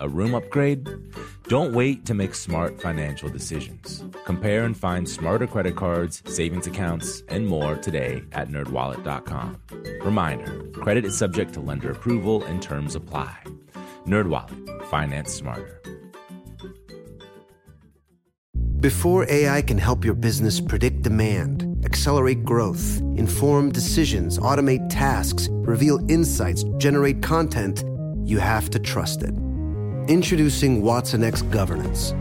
A room upgrade? Don't wait to make smart financial decisions. Compare and find smarter credit cards, savings accounts, and more today at nerdwallet.com. Reminder, credit is subject to lender approval and terms apply. NerdWallet, finance smarter. Before AI can help your business predict demand, accelerate growth, inform decisions, automate tasks, reveal insights, generate content, you have to trust it. Introducing Watson X Governance,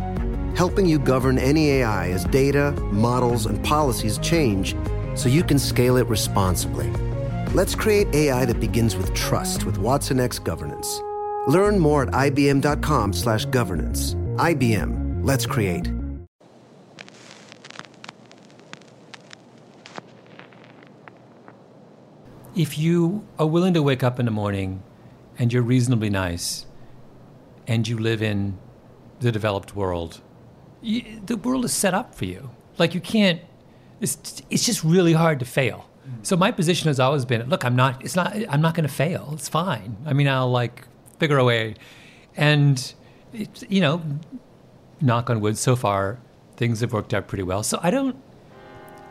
helping you govern any AI as data, models, and policies change so you can scale it responsibly. Let's create AI that begins with trust with Watson X Governance. Learn more at ibm.com/governance. IBM. Let's create. If you are willing to wake up in the morning and you're reasonably nice and you live in the developed world, you, the world is set up for you. Like you can't. It's it's just really hard to fail. So my position has always been, look, I'm not. It's not. I'm not going to fail. It's fine. I mean, I'll like figure a way, and you know, knock on wood. So far, things have worked out pretty well. So I don't.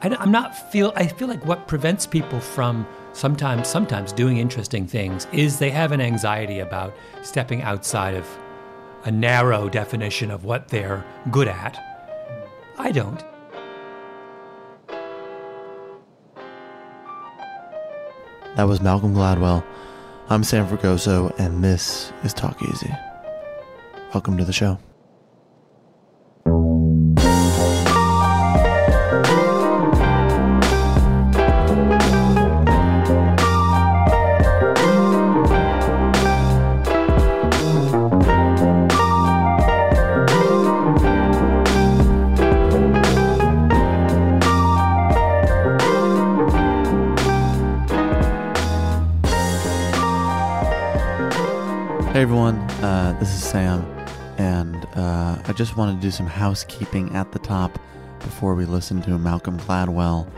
I, am not feel. I feel like what prevents people from sometimes sometimes doing interesting things is they have an anxiety about stepping outside of a narrow definition of what they're good at. I don't. That was Malcolm Gladwell. I'm Sam Fragoso, and this is Talk Easy. Welcome to the show. Sam, and uh, I just wanted to do some housekeeping at the top before we listen to Malcolm Gladwell.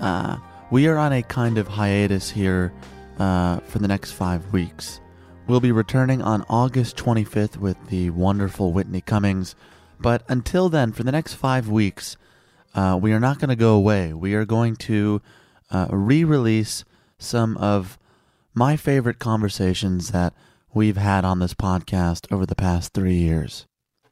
Uh, we are on a kind of hiatus here uh, for the next five weeks. We'll be returning on August 25th with the wonderful Whitney Cummings, but until then, for the next five weeks, uh, we are not going to go away. We are going to uh, re release some of my favorite conversations that we've had on this podcast over the past three years.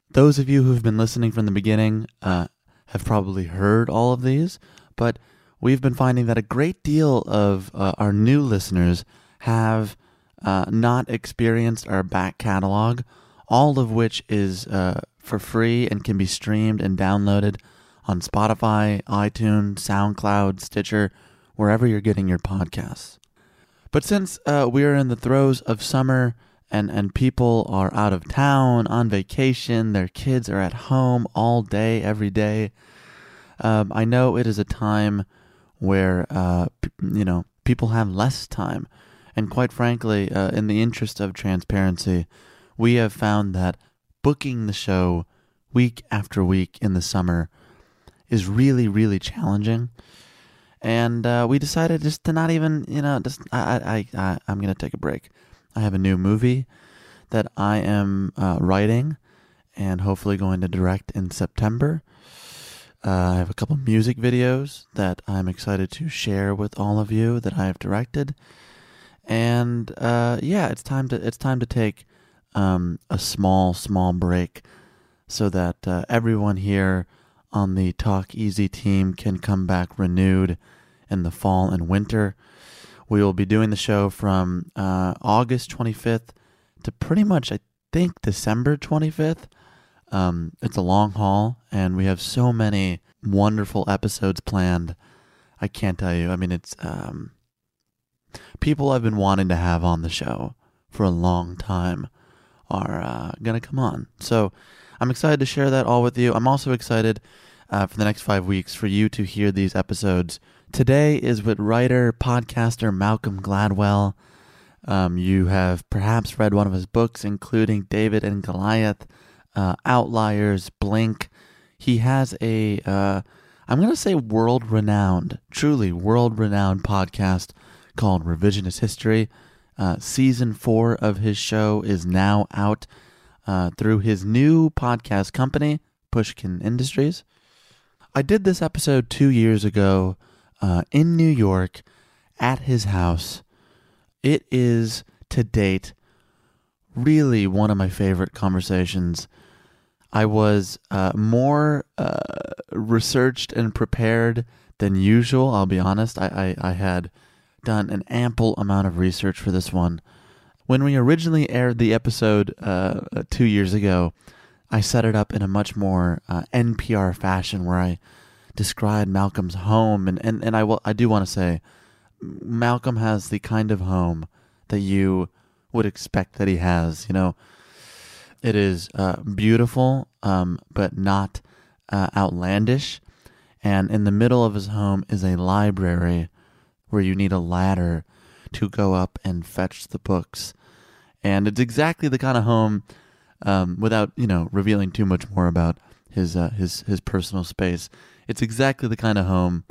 Those of you who've been listening from the beginning uh, have probably heard all of these, but we've been finding that a great deal of uh, our new listeners have uh, not experienced our back catalog, all of which is uh, for free and can be streamed and downloaded on Spotify, iTunes, SoundCloud, Stitcher, wherever you're getting your podcasts. But since uh, we are in the throes of summer and and people are out of town on vacation their kids are at home all day every day. Um, i know it is a time where uh, p- you know people have less time. And quite frankly uh, in the interest of transparency we have found that booking the show week after week in the summer is really really challenging. And uh, we decided just to not even you know just i i, I i'm gonna take a break I have a new movie that I am uh, writing and hopefully going to direct in September. Uh, I have a couple music videos that I'm excited to share with all of you that I have directed. and uh, yeah, it's time to it's time to take um, a small small break so that uh, everyone here on the Talk Easy team can come back renewed in the fall and winter. We will be doing the show from uh, August 25th to pretty much, I think, December 25th. Um, it's a long haul, and we have so many wonderful episodes planned. I can't tell you. I mean, it's um, people I've been wanting to have on the show for a long time are uh, going to come on. So I'm excited to share that all with you. I'm also excited uh, for the next five weeks for you to hear these episodes. Today is with writer, podcaster Malcolm Gladwell. Um, you have perhaps read one of his books, including David and Goliath, uh, Outliers, Blink. He has a, uh, I'm going to say world renowned, truly world renowned podcast called Revisionist History. Uh, season four of his show is now out uh, through his new podcast company, Pushkin Industries. I did this episode two years ago uh, in New York at his house. It is to date really one of my favorite conversations. I was uh, more uh, researched and prepared than usual. I'll be honest. I, I, I had done an ample amount of research for this one. When we originally aired the episode uh, two years ago, I set it up in a much more uh, NPR fashion where I described Malcolm's home. And, and, and I, will, I do want to say, Malcolm has the kind of home that you would expect that he has. You know, it is uh, beautiful, um, but not uh, outlandish. And in the middle of his home is a library where you need a ladder to go up and fetch the books. And it's exactly the kind of home, um, without you know revealing too much more about his uh, his his personal space. It's exactly the kind of home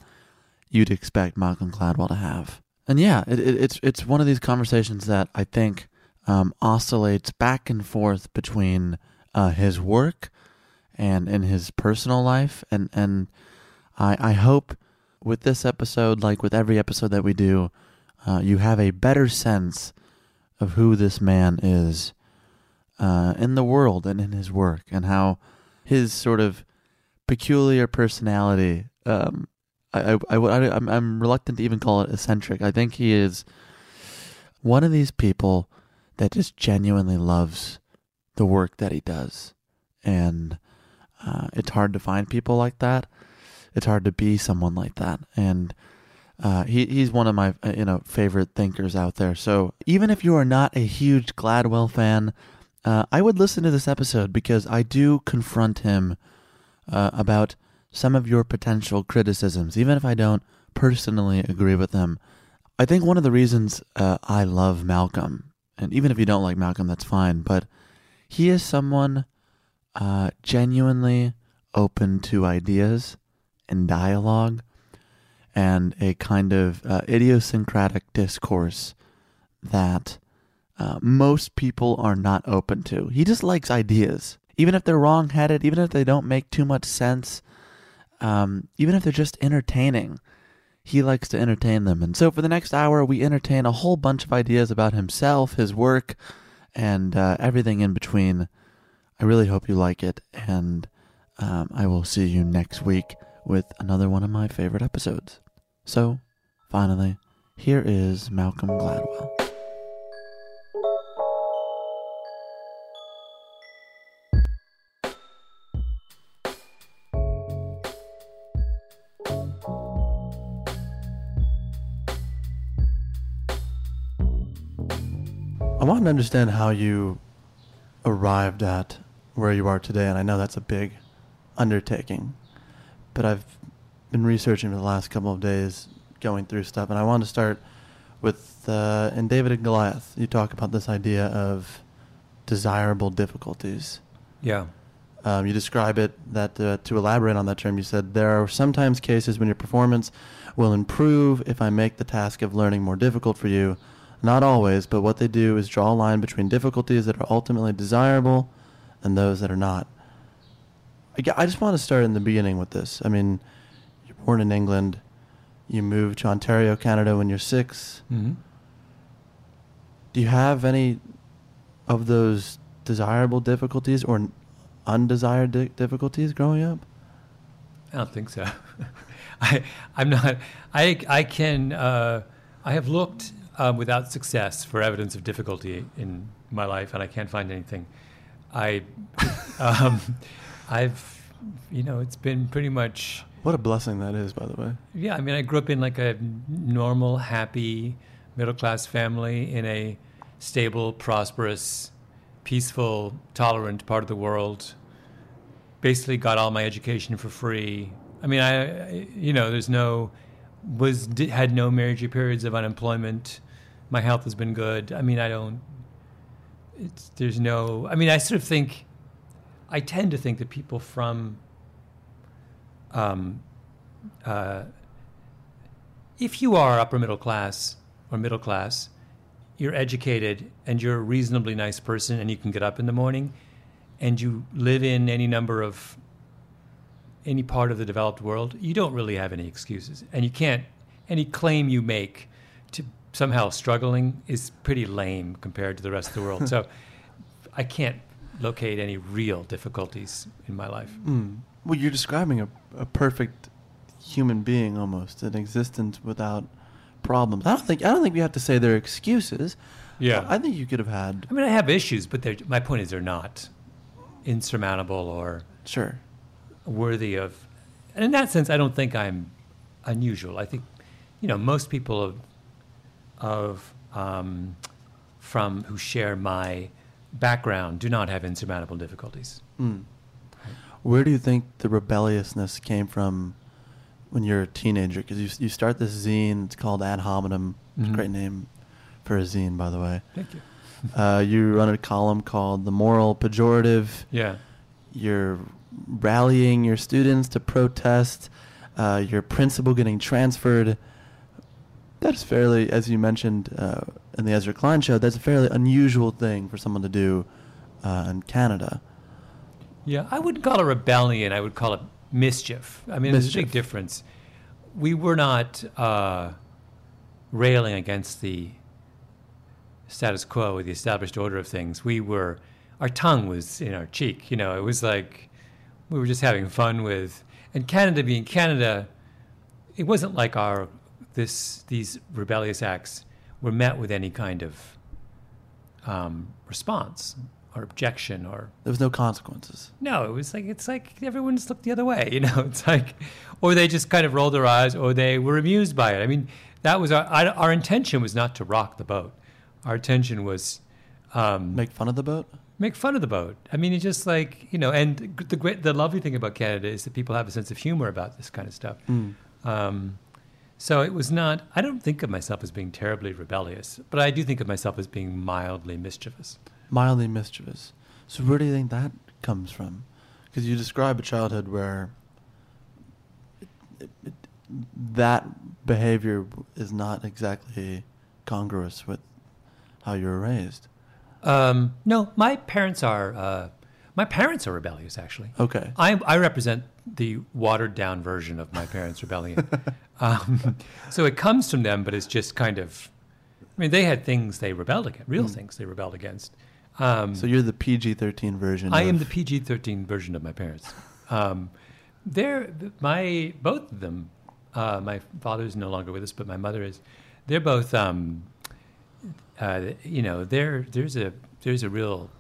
you'd expect Malcolm Gladwell to have. And yeah, it, it, it's it's one of these conversations that I think um, oscillates back and forth between uh, his work and in his personal life, and and I I hope with this episode, like with every episode that we do, uh, you have a better sense of who this man is uh, in the world and in his work, and how his sort of peculiar personality. Um, I, I, I, I'm, I'm reluctant to even call it eccentric. I think he is one of these people that just genuinely loves the work that he does, and uh, it's hard to find people like that it's hard to be someone like that. And uh, he he's one of my uh, you know favorite thinkers out there. So even if you are not a huge Gladwell fan, uh, I would listen to this episode because I do confront him uh, about some of your potential criticisms, even if I don't personally agree with them. I think one of the reasons uh, I love Malcolm, and even if you don't like Malcolm, that's fine, but he is someone uh, genuinely open to ideas and dialogue and a kind of uh, idiosyncratic discourse that uh, most people are not open to. He just likes ideas, even if they're wrong headed, even if they don't make too much sense, um, even if they're just entertaining. He likes to entertain them. And so for the next hour, we entertain a whole bunch of ideas about himself, his work, and uh, everything in between. I really hope you like it, and um, I will see you next week with another one of my favorite episodes. So, finally, here is Malcolm Gladwell. I want to understand how you arrived at where you are today, and I know that's a big undertaking but I've been researching for the last couple of days, going through stuff, and I want to start with uh, in David and Goliath. You talk about this idea of desirable difficulties. Yeah. Um, you describe it that uh, to elaborate on that term, you said there are sometimes cases when your performance will improve if I make the task of learning more difficult for you. Not always, but what they do is draw a line between difficulties that are ultimately desirable and those that are not. I just want to start in the beginning with this. I mean, you're born in England. You moved to Ontario, Canada when you're 6 mm-hmm. Do you have any of those desirable difficulties or undesired di- difficulties growing up? I don't think so. I, I'm not. I, I can. Uh, I have looked uh, without success for evidence of difficulty in my life, and I can't find anything. I, um, I've, you know, it's been pretty much. What a blessing that is, by the way. Yeah, I mean, I grew up in like a normal, happy, middle class family in a stable, prosperous, peaceful, tolerant part of the world. Basically, got all my education for free. I mean, I, you know, there's no, was di- had no major periods of unemployment. My health has been good. I mean, I don't. It's there's no. I mean, I sort of think, I tend to think that people from um, uh, if you are upper middle class or middle class, you're educated and you're a reasonably nice person and you can get up in the morning and you live in any number of any part of the developed world, you don't really have any excuses. And you can't any claim you make to somehow struggling is pretty lame compared to the rest of the world. so I can't locate any real difficulties in my life. Mm. Well, you're describing a, a perfect human being almost, an existence without problems. I don't think I don't think we have to say they're excuses. Yeah. I think you could have had I mean, I have issues, but they're, my point is they're not insurmountable or sure. worthy of. And in that sense, I don't think I'm unusual. I think, you know, most people of, um, from who share my background do not have insurmountable difficulties. Mm. Where do you think the rebelliousness came from when you're a teenager? Because you you start this zine. It's called Ad Hominem. It's a Mhm. great name for a zine, by the way. Thank you. Uh, you run a column called The Moral Pejorative. Yeah. You're rallying your students to protest. Uh, your principal getting transferred. That's fairly, as you mentioned uh, in the Ezra Klein show, that's a fairly unusual thing for someone to do uh, in Canada. Yeah, I wouldn't call it rebellion. I would call it mischief. I mean, there's a big difference. We were not uh, railing against the status quo or the established order of things. We were, our tongue was in our cheek. You know, it was like we were just having fun with. And Canada being Canada, it wasn't like our this these rebellious acts were met with any kind of um, response or objection or There was no consequences. no, it was like it's like everyone just looked the other way, you know. It's like, or they just kind of rolled their eyes, or they were amused by it. I mean, that was our our, intention was not to rock the boat. Our intention was um, Make fun of the boat? make fun of the boat. I mean, it's just like you know. And the great, the lovely thing about Canada is that people have a sense of humor about this kind of stuff. Mm. Um, so it was not. I don't think of myself as being terribly rebellious, but I do think of myself as being mildly mischievous. Mildly mischievous. So where do you think that comes from? Because you describe a childhood where it, it, it, that behavior is not exactly congruous with how you were raised. Um, no, my parents are. Uh, my parents are rebellious, actually. Okay. I, I represent the watered down version of my parents' rebellion. um, so it comes from them, but it's just kind of. I mean, they had things they rebelled against, real Mm. things they rebelled against. Um, So you're the PG-13 version. I of, am the PG thirteen version of my parents. Um, they're my both of them. Uh, my father's no longer with us, but my mother is. They're both. Um, uh, you know, there there's a there's a real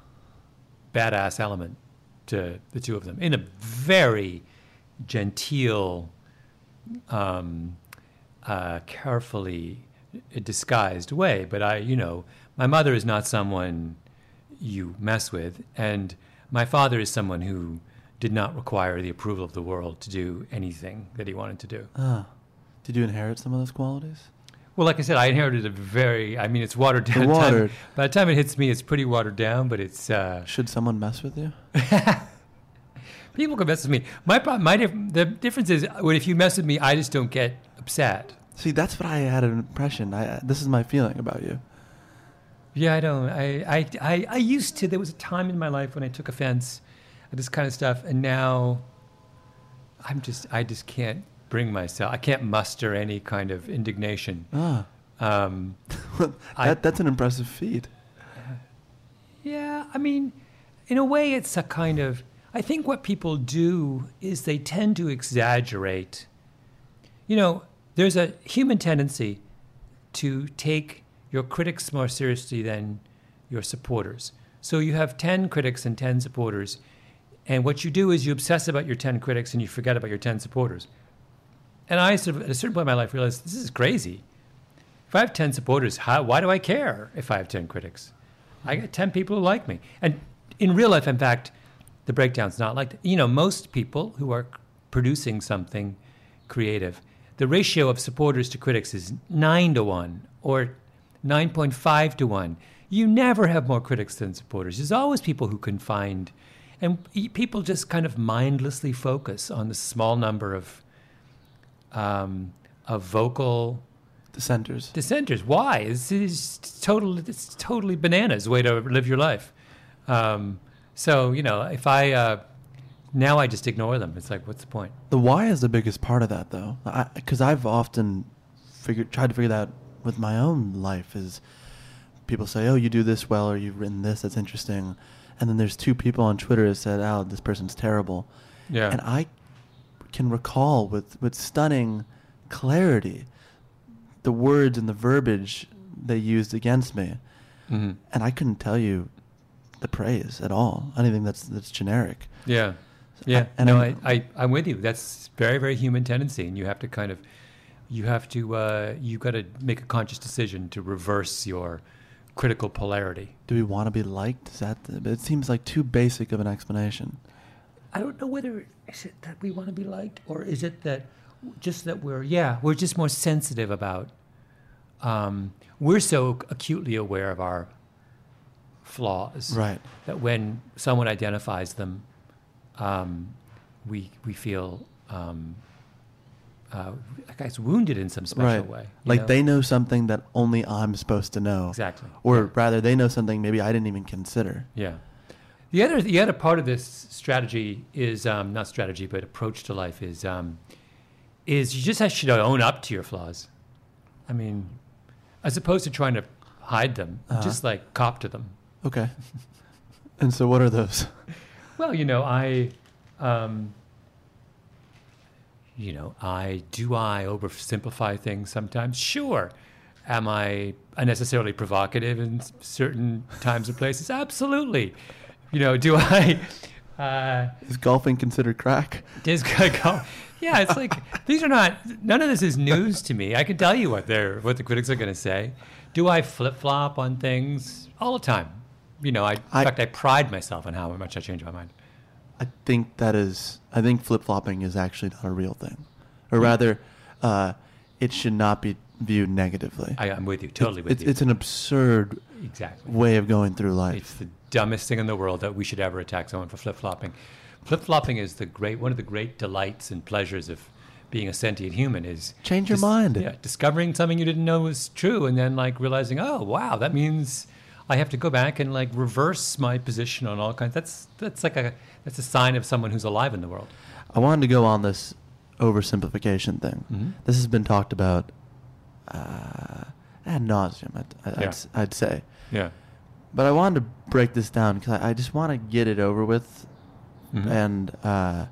badass element to the two of them in a very genteel, um, uh, carefully disguised way. But I, you know, my mother is not someone you mess with, and my father is someone who did not require the approval of the world to do anything that he wanted to do. Ah. Did you inherit some of those qualities? Well, like I said, I inherited a very, I mean, it's watered down. They're Time- by the time it hits me, it's pretty watered down, but it's, uh, Should someone mess with you? people can mess with me. My, pro- my, dif- the difference is, when if you mess with me, I just don't get upset. See, that's what I had an impression. I this is my feeling about you. Yeah, I don't. I, I, I, I used to. There was a time in my life when I took offense at this kind of stuff, and now I'm just. I just can't bring myself. I can't muster any kind of indignation. Ah. Um, that, I- that's an impressive feat. Yeah, I mean, in a way, it's a kind of. I think what people do is they tend to exaggerate. You know, there's a human tendency to take your critics more seriously than your supporters. So you have 10 critics and 10 supporters, and what you do is you obsess about your 10 critics and you forget about your 10 supporters. And I sort of, at a certain point in my life, realized this is crazy. If I have 10 supporters, how, why do I care if I have 10 critics? I got 10 people who like me. And in real life, in fact, the breakdown's not like that. You know, most people who are producing something creative, the ratio of supporters to critics is 9 to 1 or 9.5 to 1. You never have more critics than supporters. There's always people who can find, and people just kind of mindlessly focus on the small number of, um, of vocal Dissenters. dissenters. Why? It's, it's total. It's totally bananas way to live your life. Um, so you know, if I uh, now I just ignore them. It's like, what's the point? The why is the biggest part of that, though, because I've often figured, tried to figure that out with my own life. Is people say, "Oh, you do this well," or "You've written this that's interesting," and then there's two people on Twitter that said, "Oh, this person's terrible," Yeah. and I can recall with with stunning clarity the words and the verbiage they used against me, hmm and I couldn't tell you the praise at all. Anything that's that's generic. Yeah. Yeah. and no, I'm- I, I, I'm with you. That's very, very human tendency, and you have to kind of, you have to, uh, you got to make a conscious decision to reverse your critical polarity. Do we want to be liked? Is that? It seems like too basic of an explanation. I don't know whether is it that we want to be liked or is it that just that we're yeah we're just more sensitive about um, we're so acutely aware of our flaws Right. that when someone identifies them um, we we feel um, uh, like it's wounded in some special right. way Like know? they know something that only I'm supposed to know. exactly Or rather, they know something maybe I didn't even consider. Yeah. The other, the other part of this strategy is um, not strategy, but approach to life is um, is you just have to own up to your flaws. I mean, as opposed to trying to hide them, Uh-huh. just like cop to them. Okay. and so, what are those? Well, you know, I, um, you know, I do I oversimplify things sometimes. Sure. Am I unnecessarily provocative in certain times or places? Absolutely. You know, do I? Uh, Is golfing considered crack? Dis- go- yeah, it's like these are not. None of this is news to me. I can tell you what they're what the critics are going to say. Do I flip flop on things all the time? You know, I, in I- fact I pride myself on how much I change my mind. I think that is. I think flip flopping is actually not a real thing, or rather, uh, it should not be viewed negatively. I, I'm with you, totally with it's, you. It's an absurd exactly. way of going through life. It's the dumbest thing in the world that we should ever attack someone for flip flopping. Flip flopping is the great one of the great delights and pleasures of being a sentient human is Change your mind. Yeah, discovering something you didn't know was true, and then like realizing, oh wow, that means I have to go back and like reverse my position on all kinds. That's that's like a that's a sign of someone who's alive in the world. I wanted to go on this oversimplification thing. Mhm. This has been talked about uh, ad nauseum, I'd, I'd, Yeah. I'd, I'd say. Yeah. But I wanted to break this down because I, I just want to get it over with. Mhm. And uh,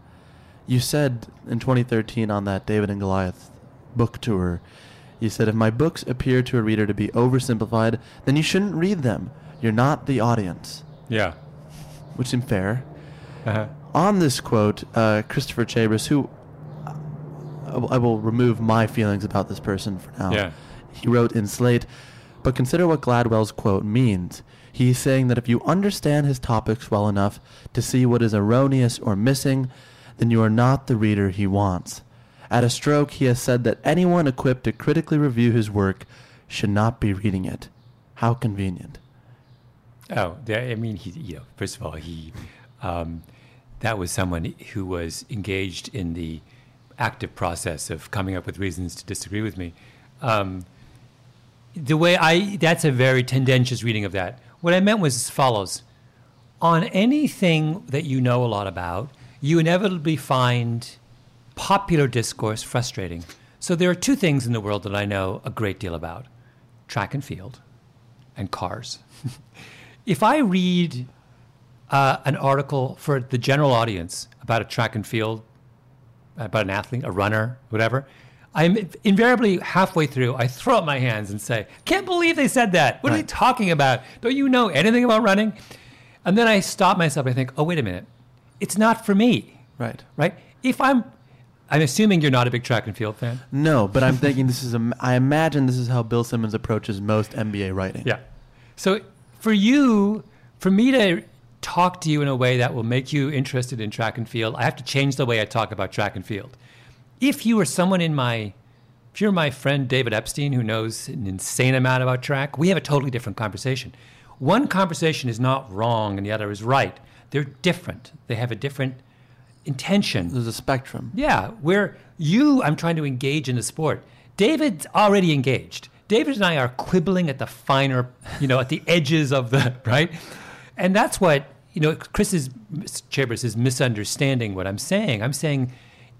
you said in 2013 on that David and Goliath book tour, you said, if my books appear to a reader to be oversimplified, then you shouldn't read them. You're not the audience, Yeah. which seemed fair. Uh-huh. On this quote, uh, Christopher Chabris, who I will- I will remove my feelings about this person for now. Yeah. He wrote in Slate, but consider what Gladwell's quote means. He's saying that if you understand his topics well enough to see what is erroneous or missing, then you are not the reader he wants. At a stroke, he has said that anyone equipped to critically review his work should not be reading it. How convenient. Oh, I mean, he, you know, first of all, he, um, that was someone who was engaged in the active process of coming up with reasons to disagree with me. Um, the way I, that's a very tendentious reading of that. What I meant was as follows. On anything that you know a lot about, you inevitably find popular discourse frustrating. So there are two things in the world that I know a great deal about. track and field and cars. if I read uh, an article for the general audience about a track and field, about an athlete, a runner, whatever, I'm invariably halfway through, I throw up my hands and say, Can't believe they said that. What are they talking about? Don't you know anything about running? And then I stop myself and I think, Oh, wait a minute. It's not for me, Right. right? If I'm, I'm assuming you're not a big track and field fan. No, but I'm thinking this is a. I imagine this is how Bill Simmons approaches most NBA writing. Yeah. So for you, for me to talk to you in a way that will make you interested in track and field, I have to change the way I talk about track and field. If you were someone in my, if you're my friend David Epstein who knows an insane amount about track, we have a totally different conversation. One conversation is not wrong and the other is right. They're different. They have a different intention. There's a spectrum. Yeah, where you, I'm trying to engage in the sport. David's already engaged. David and I are quibbling at the finer, you know, at the edges of the, right? And that's what, you know, Chris is, Chabris is misunderstanding what I'm saying. I'm saying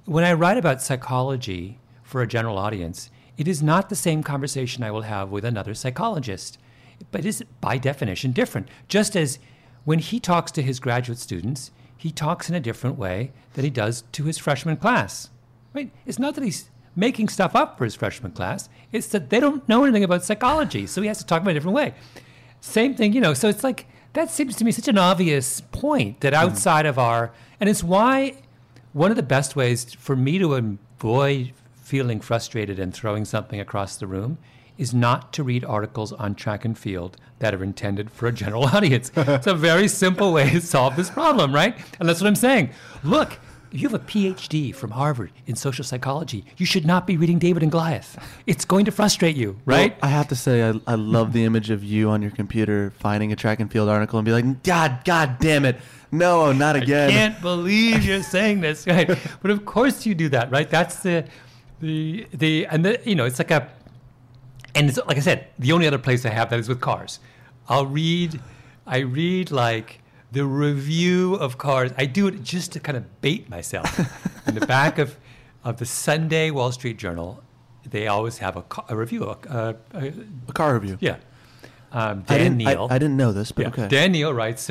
when I write about psychology for a general audience, it is not the same conversation I will have with another psychologist, but it is by definition different. Just as when he talks to his graduate students, he talks in a different way than he does to his freshman class. Right? It's not that he's making stuff up for his freshman class, it's that they don't know anything about psychology, so he has to talk about it a different way. Same thing, you know, so it's like that seems to me such an obvious point that hmm. outside of our, and it's why one of the best ways for me to avoid feeling frustrated and throwing something across the room is not to read articles on track and field that are intended for a general audience. it's a very simple way to solve this problem, right? And that's what I'm saying. Look, if you have a PhD from Harvard in social psychology, you should not be reading David and Goliath. It's going to frustrate you, right? Well, I have to say, I, I love the image of you on your computer finding a track and field article and be like, God, God damn it. No, not again. I can't believe you're saying this, right? But of course you do that, right? That's the the the and the you know it's like a and it's like I said, the only other place I have that is with cars. I'll read, I read like the review of cars. I do it just to kind of bait myself. In the back of of the Sunday Wall Street Journal, they always have a, ca- a review. A, a, a, A car review. yeah, um, Dan I- Neil. I, didn't know this, but Yeah. okay. Dan Neil writes,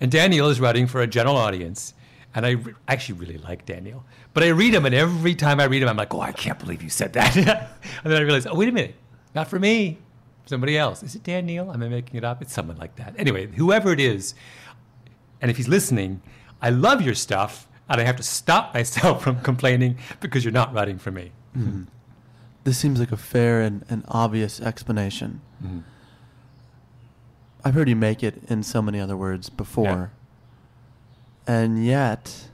and Dan Neil is writing for a general audience. And I re- actually really like Dan Neil. But I read him, and every time I read him, I'm like, oh, I can't believe you said that. and then I realize, oh, wait a minute. Not for me. Somebody else. Is it Dan Neil? Am I making it up? It's someone like that. Anyway, whoever it is, and if he's listening, I love your stuff, and I have to stop myself from complaining because you're not writing for me. This seems like a fair and, and obvious explanation. Mm-hmm. I've heard you make it in so many other words before. And yet,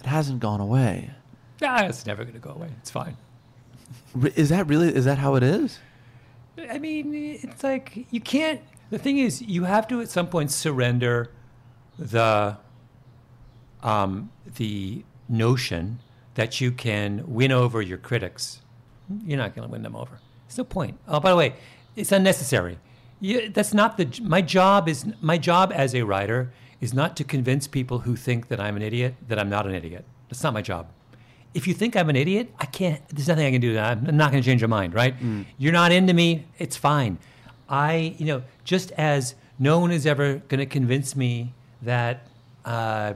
it hasn't gone away. Ah, it's never going to go away. It's fine. Is that really, is that how it is? I mean, it's like you can't. The thing is, you have to at some point surrender the um, the notion that you can win over your critics. You're not going to win them over. There's no point. Oh, by the way, it's unnecessary. You, that's not the. My job is my job as a writer is not to convince people who think that I'm an idiot that I'm not an idiot. That's not my job if you think I'm an idiot, I can't. There's nothing I can do. I'm not going to change your mind, right? You're not into me. It's fine. I, you know, just as no one is ever going to convince me that, uh,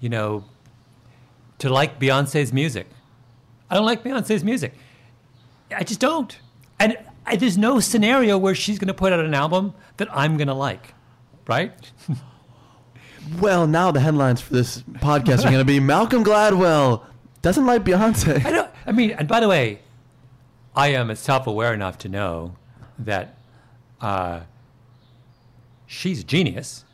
you know, to like Beyonce's music. I don't like Beyonce's music. I just don't. And I, there's no scenario where she's going to put out an album that I'm going to like, right? Well, now the headlines for this podcast are going to be Malcolm Gladwell doesn't like Beyonce. I don't. I mean, and by the way, I am self-aware enough to know that uh, she's a genius,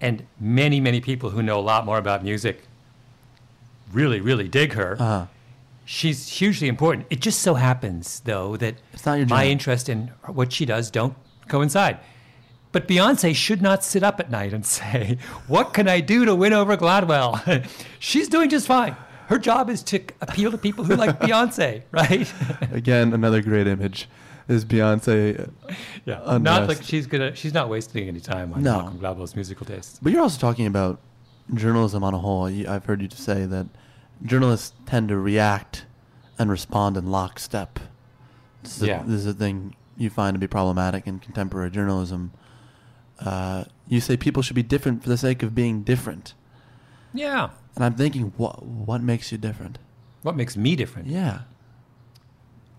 and many, many people who know a lot more about music really, really dig her. Uh-huh. She's hugely important. It just so happens, though, that It's not your my interest in what she does don't coincide. But Beyonce should not sit up at night and say, What can I do to win over Gladwell? She's doing just fine. Her job is to appeal to people who like Beyonce, right? Again, another great image is Beyonce. yeah. Not like she's gonna she's not wasting any time on No. Malcolm Gladwell's musical tastes. But you're also talking about journalism on a whole. I've heard you say that journalists tend to react and respond in lockstep. This is, Yeah. a, this is a thing you find to be problematic in contemporary journalism. Uh, you say people should be different for the sake of being different, Yeah. And I'm thinking, what what makes you different? What makes me different? Yeah,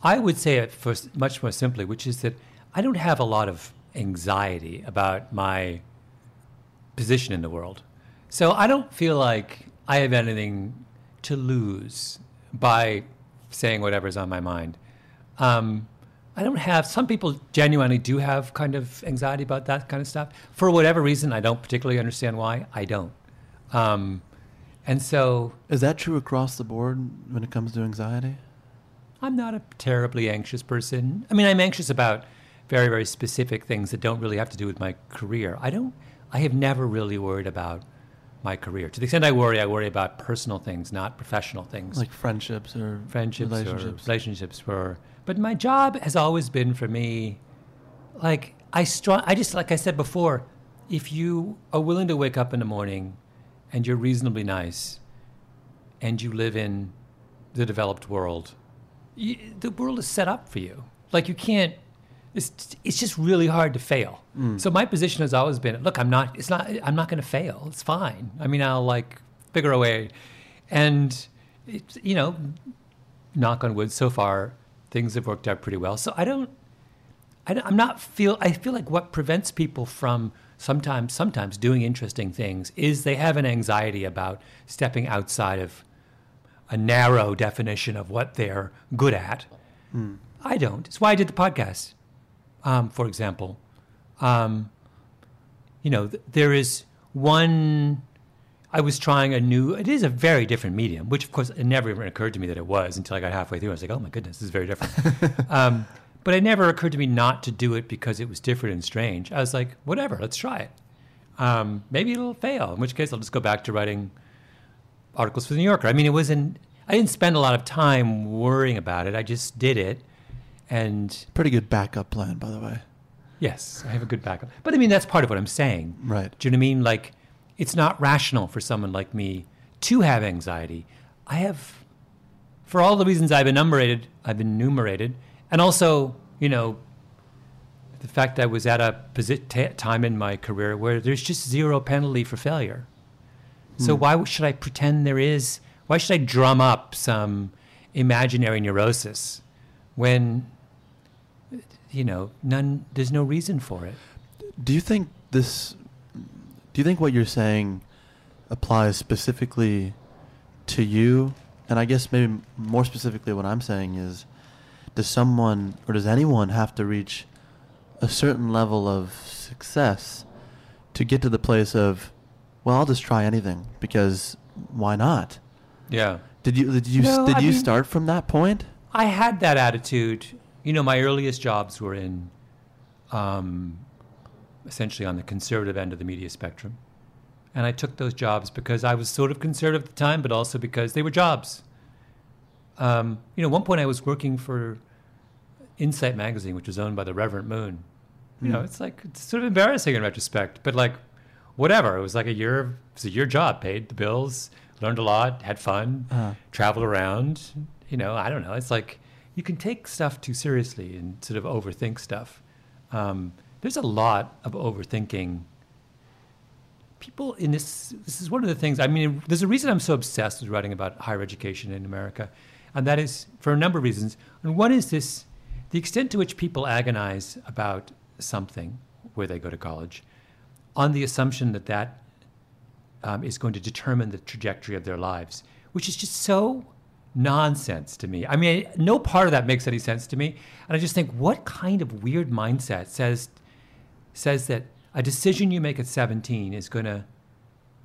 I would say it first, much more simply, which is that I don't have a lot of anxiety about my position in the world. So I don't feel like I have anything to lose by saying whatever's on my mind. Um, I don't have, some people genuinely do have kind of anxiety about that kind of stuff. For whatever reason, I don't particularly understand why. I don't. Um, and so is that true across the board when it comes to anxiety? I'm not a terribly anxious person. I mean, I'm anxious about very, very specific things that don't really have to do with my career. I don't, I have never really worried about my career. To the extent I worry, I worry about personal things, not professional things. Like friendships or friendships relationships. or relationships were. But my job has always been for me, like, I strong, I just, like I said before, if you are willing to wake up in the morning and you're reasonably nice and you live in the developed world, you, the world is set up for you. Like you can't. It's it's just really hard to fail. Mm. So my position has always been, look, I'm not. It's not. I'm not going to fail. It's fine. I mean, I'll like figure a way, and it's you know, knock on wood. So far, things have worked out pretty well. So I don't. I, am not feel. I feel like what prevents people from sometimes sometimes doing interesting things is they have an anxiety about stepping outside of a narrow definition of what they're good at. I don't. It's why I did the podcast, um, for example. Um, you know, th- there is one. I was trying a new. It is a very different medium, which of course it never even occurred to me that it was until I got halfway through. I was like, oh my goodness, this is very different. um, but it never occurred to me not to do it because it was different and strange. I was like, whatever, let's try it. Um, maybe it'll fail. In which case, I'll just go back to writing articles for the New Yorker. I mean, it wasn't. I didn't spend a lot of time worrying about it. I just did it, and Pretty good backup plan, by the way. yes, I have a good backup. But I mean, that's part of what I'm saying. Right. Do you know what I mean? Like, it's not rational for someone like me to have anxiety. I have, for all the reasons I've enumerated, I've enumerated, and also, you know, the fact that I was at a posi- time in my career where there's just zero penalty for failure. So hmm. why should I pretend there is? Why should I drum up some imaginary neurosis when, you know, none? There's no reason for it. Do you think this? Do you think what you're saying applies specifically to you? And I guess maybe more specifically, what I'm saying is, does someone or does anyone have to reach a certain level of success to get to the place of, well, I'll just try anything because why not? Yeah. Did you did you No, did I you mean- start from that point? I had that attitude. You know, my earliest jobs were in um, essentially on the conservative end of the media spectrum. And I took those jobs because I was sort of conservative at the time, but also because they were jobs. Um, you know, one point I was working for Insight Magazine, which was owned by the Reverend Moon. You know, it's like, it's sort of embarrassing in retrospect, but like, whatever. It was like a year, it was a year job, paid the bills, learned a lot, had fun, Uh-huh. traveled around. You know, I don't know. It's like you can take stuff too seriously and sort of overthink stuff. Um, there's a lot of overthinking. People in this, this is one of the things, I mean, there's a reason I'm so obsessed with writing about higher education in America. And that is for a number of reasons. And one is this the extent to which people agonize about something where they go to college on the assumption that that um, is going to determine the trajectory of their lives, which is just so nonsense to me. I mean, no part of that makes any sense to me. And I just think, what kind of weird mindset says says that a decision you make at 17 is going to,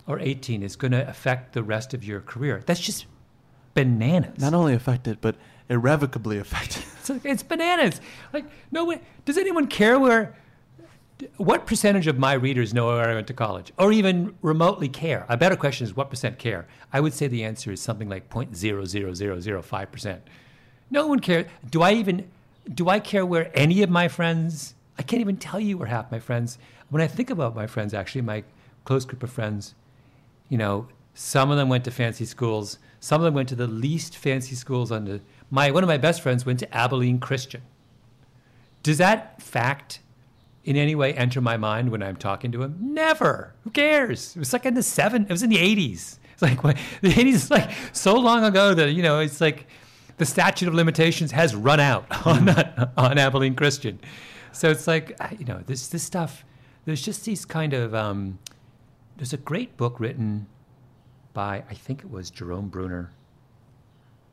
or 18 is going to affect the rest of your career? That's just bananas. Not only affected, but irrevocably affected. It's, like, it's bananas. Like, no way. Does anyone care where? What percentage of my readers know where I went to college, or even remotely care? A better question is, what percent care? I would say the answer is something like 0.00005 percent. No one cares. Do I even? Do I care where any of my friends? I can't even tell you where half my friends. When I think about my friends, actually, my close group of friends, you know, some of them went to fancy schools. Some of them went to the least fancy schools on the. My one of my best friends went to Abilene Christian. Does that fact in any way enter my mind when I'm talking to him? Never. Who cares? It was like in the seven. It was in the eighties. It's like what, the eighties is like so long ago that you know it's like the statute of limitations has run out on on Abilene Christian. So it's like you know this this stuff. There's just these kind of. Um, there's a great book written by I think it was Jerome Bruner,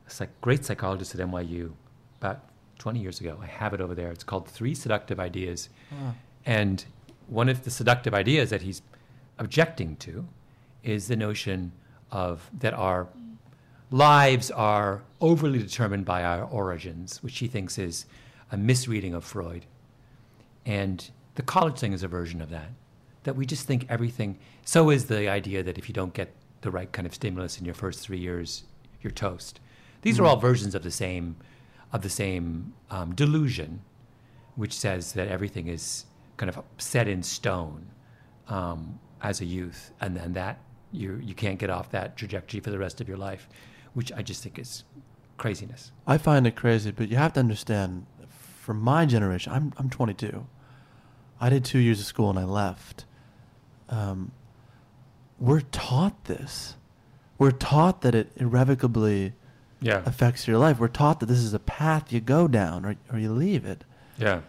a like great psychologist at NYU, about 20 years ago. I have it over there. It's called Three Seductive Ideas, ah. and one of the seductive ideas that he's objecting to is the notion of that our lives are overly determined by our origins, which he thinks is a misreading of Freud. And the college thing is a version of that. That we just think everything. So is the idea that if you don't get the right kind of stimulus in your first three years, you're toast. These are all versions of the same, of the same um, delusion, which says that everything is kind of set in stone um, as a youth, and then that you you can't get off that trajectory for the rest of your life, which I just think is craziness. I find it crazy, but you have to understand. For my generation, I'm I'm 22. I did two years of school and I left. Um, we're taught this. We're taught that it irrevocably Yeah, affects your life. We're taught that this is a path you go down or, or you leave it. yeah,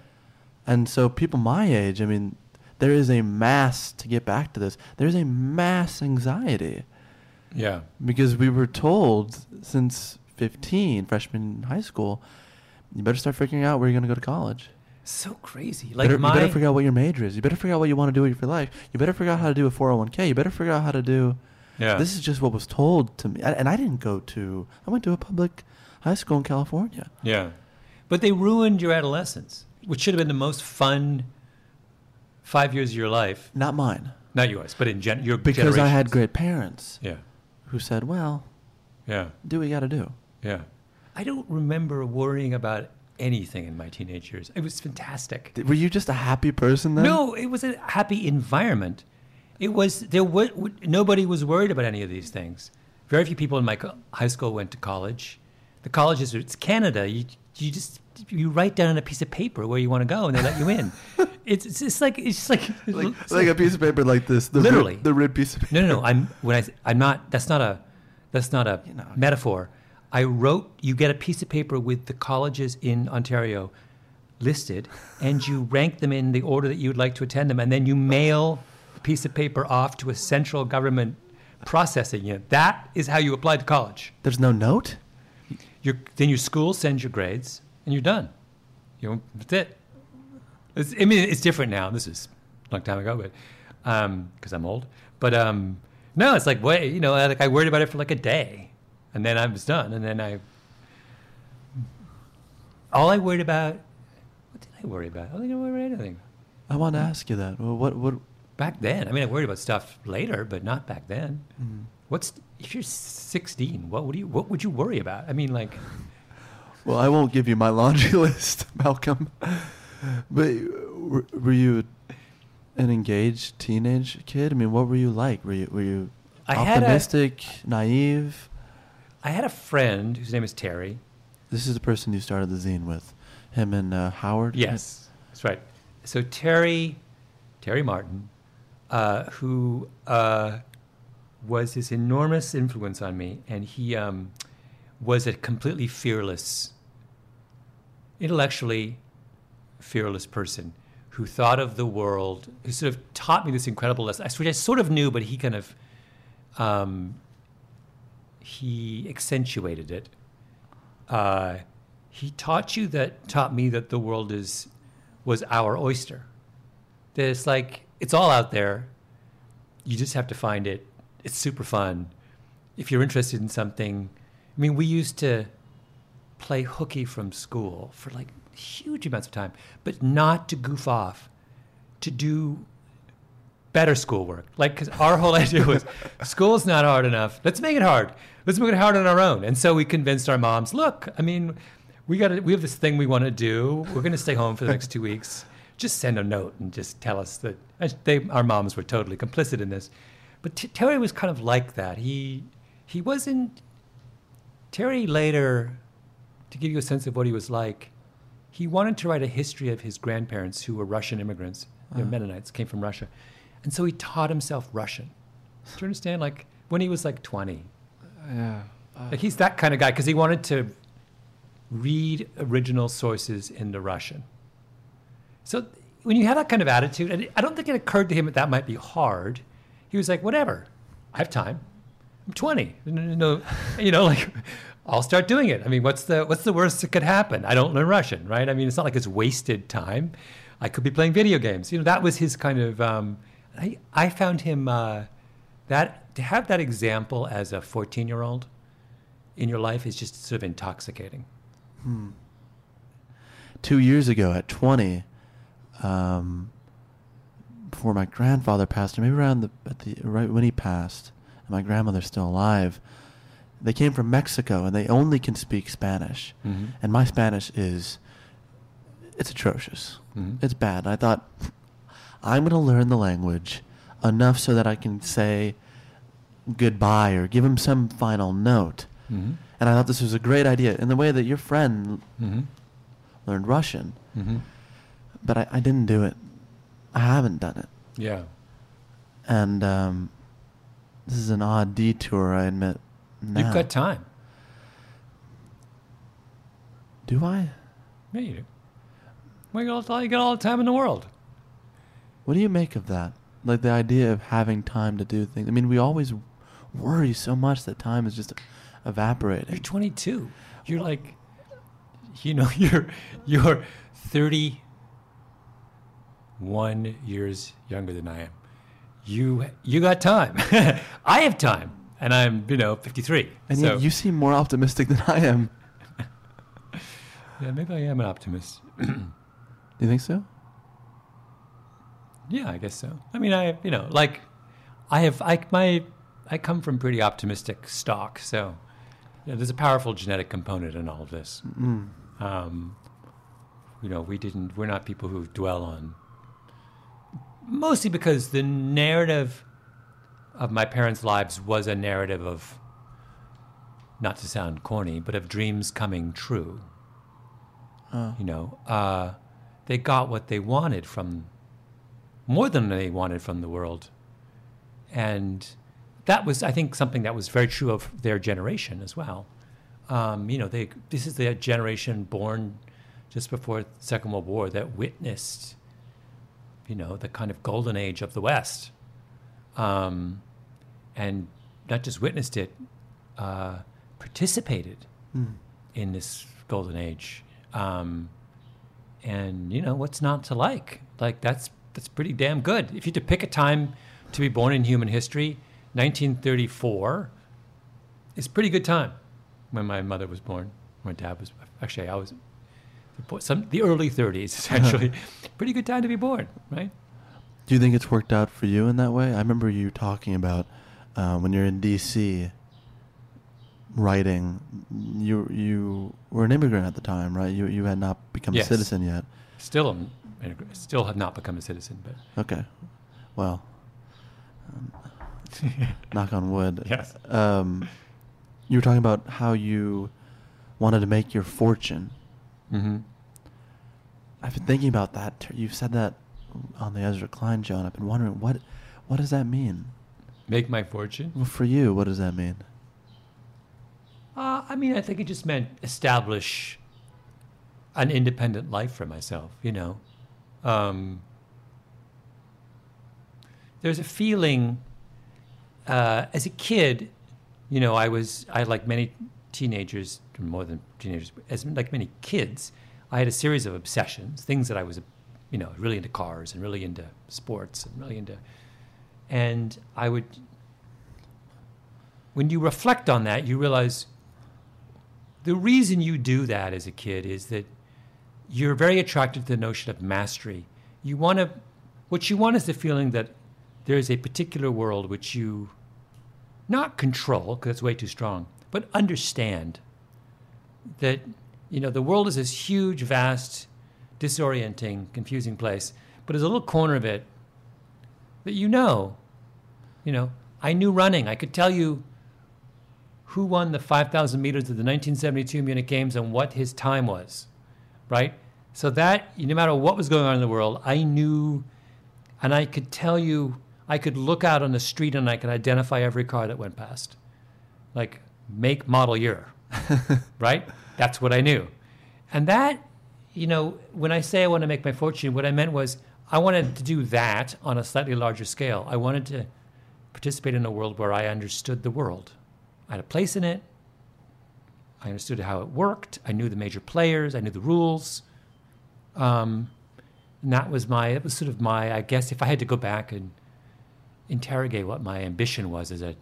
And so people my age, I mean, there is a mass to get back to this. There's a mass anxiety yeah, because we were told since 15, freshman high school, you better start figuring out where you're going to go to college. So crazy. Like better, my you better figure out what your major is. You better figure out what you want to do with your life. You better figure out how to do a 401k. You better figure out how to do. yeah. This is just what was told to me. And and I didn't go to, I went to a public high school in California. Yeah. But they ruined your adolescence, which should have been the most fun five years of your life. Not mine. Not yours, but in gen- your Because I had great parents Yeah. who said, well, Yeah. do what you got to do. Yeah. I don't remember worrying about anything in my teenage years. It was fantastic. Were you just a happy person then? No, it was a happy environment. It was there. Was, nobody was worried about any of these things. Very few people in my co- high school went to college. The colleges, it's Canada. You you just you write down on a piece of paper where you want to go, and they let you in. it's it's just like it's just like Like, it's like a piece of paper like this. The Literally. Rid, the red piece of paper. No, no, no. I'm when I I'm not. That's not a that's not a You know. metaphor. I wrote. You get a piece of paper with the colleges in Ontario listed, and you rank them in the order that you would like to attend them, and then you mail the piece of paper off to a central government processing unit. That is how you apply to college. There's no note? Your, then your school sends your grades, and you're done. You know, that's it. It's, I mean, it's different now. This is a long time ago, but because I'm old. But um, no, it's like wait, you know, like I worried about it for like a day, and then I was done, and then I. All I worried about. What did I worry about? I didn't worry about anything I want to ask you that. Well, what, what, back then. I mean, I worried about stuff later, but not back then. Mm-hmm. What's if you're 16? What would you What would you worry about? I mean, like. well, I won't give you my laundry list, Malcolm. But were, were you an engaged teenage kid? I mean, what were you like? Were you, were you I had a- optimistic, naive? I had a friend whose name is Terry. This is the person you started the zine with. Him and uh, Howard? Yes, that's right. So Terry, Terry Martin, uh, who uh, was this enormous influence on me, and he um, was a completely fearless, intellectually fearless person who thought of the world, who sort of taught me this incredible lesson, which I sort of knew, but he kind of um, he accentuated it. Uh, he taught you that taught me that the world is was our oyster. That it's like it's all out there. You just have to find it. It's super fun. If you're interested in something, I mean, we used to play hooky from school for like huge amounts of time, but not to goof off, to do better schoolwork. Like, because our whole idea was school's not hard enough. Let's make it hard. Let's make it hard on our own. And so we convinced our moms, look, I mean, we got we have this thing we want to do. We're going to stay home for the next two weeks. Just send a note and just tell us that and they, our moms were totally complicit in this. But T- Terry was kind of like that. He, he wasn't, Terry later, to give you a sense of what he was like, he wanted to write a history of his grandparents who were Russian immigrants. They're uh-huh. Mennonites, came from Russia. And so he taught himself Russian. Do you understand? Like when he was like 20. Yeah. Like he's that kind of guy because he wanted to read original sources into Russian. So when you have that kind of attitude, and I don't think it occurred to him that that might be hard. He was like, whatever, I have time. I'm 20. No, you know, like I'll start doing it. I mean, what's the what's the worst that could happen? I don't learn Russian, right? I mean, it's not like it's wasted time. I could be playing video games. You know, that was his kind of. Um, I I found him uh, that to have that example as a 14 year old in your life is just sort of intoxicating. Two years ago, at 20, um, before my grandfather passed, or maybe around the, at the right when he passed, and my grandmother's still alive, they came from Mexico and they only can speak Spanish. Mhm. And my Spanish is, it's atrocious. Mhm. It's bad. I thought, I'm going to learn the language enough so that I can say goodbye or give him some final note. Mm-hmm. And I thought this was a great idea in the way that your friend Mm-hmm. learned Russian. Mm-hmm. But I, I didn't do it. I haven't done it. Yeah. And um, this is an odd detour, I admit. Now. You've got time. Do I? Yeah, you do. Well, you got all, you got all the time in the world. What do you make of that? Like the idea of having time to do things. I mean, we always worry so much that time is just evaporating. You're 22. You're like, you know, you're you're 31 years younger than I am. You you got time. I have time, and I'm you know 53. and so you seem more optimistic than I am. yeah, maybe I am an optimist. Do you think so? Yeah, I guess so. I mean, I you know, like I have I my I come from pretty optimistic stock, so you know, there's a powerful genetic component in all of this. Mm. Um, you know, we didn't. We're not people who dwell on. Mostly because the narrative of my parents' lives was a narrative of, not to sound corny, but of dreams coming true. Uh, You know, uh, they got what they wanted from, more than they wanted from the world, and that was, I think, something that was very true of their generation as well. Um, you know, they this is the generation born just before the Second World War that witnessed, you know, the kind of golden age of the West, um, and not just witnessed it, uh, participated mm. in this golden age. Um, and you know what's not to like? Like that's that's pretty damn good. If you had to pick a time to be born in human history, 1934 is a pretty good time when my mother was born. My dad was actually I was some the early 30s essentially. pretty good time to be born, right? Do you think it's worked out for you in that way? I remember you talking about uh, when you're in D.C. writing. You you were an immigrant at the time, right? You you had not become Yes. a citizen yet. Still, still have not become a citizen, but Okay. Well, um, knock on wood. Yes. Um, you were talking about how you wanted to make your fortune. mm-hmm. I've been thinking about that. You've said that on the Ezra Klein show, and I've been wondering what what does that mean? make my fortune. Well, for you, what does that mean? Uh, I mean, I think it just meant establish an independent life for myself, you know. Um, there's a feeling uh, as a kid, you know, I was, I like many teenagers, more than teenagers, as like many kids, I had a series of obsessions, things that I was, you know, really into cars and really into sports and really into, and I would, when you reflect on that, you realize the reason you do that as a kid is that you're very attracted to the notion of mastery. You want to, what you want is the feeling that there is a particular world which you not control, because it's way too strong, but understand that, you know, the world is this huge, vast, disorienting, confusing place, but there's a little corner of it that you know. You know, I knew running. I could tell you who won the 5,000 meters of the 1972 Munich Games and what his time was, right? So that no matter what was going on in the world, I knew, and I could tell you, I could look out on the street and I could identify every car that went past, like make, model, year, right? That's what I knew, and that, you know, when I say I want to make my fortune, what I meant was I wanted to do that on a slightly larger scale. I wanted to participate in a world where I understood the world. I had a place in it. I understood how it worked. I knew the major players. I knew the rules. Um, and that was my, it was sort of my, I guess, if I had to go back and interrogate what my ambition was as a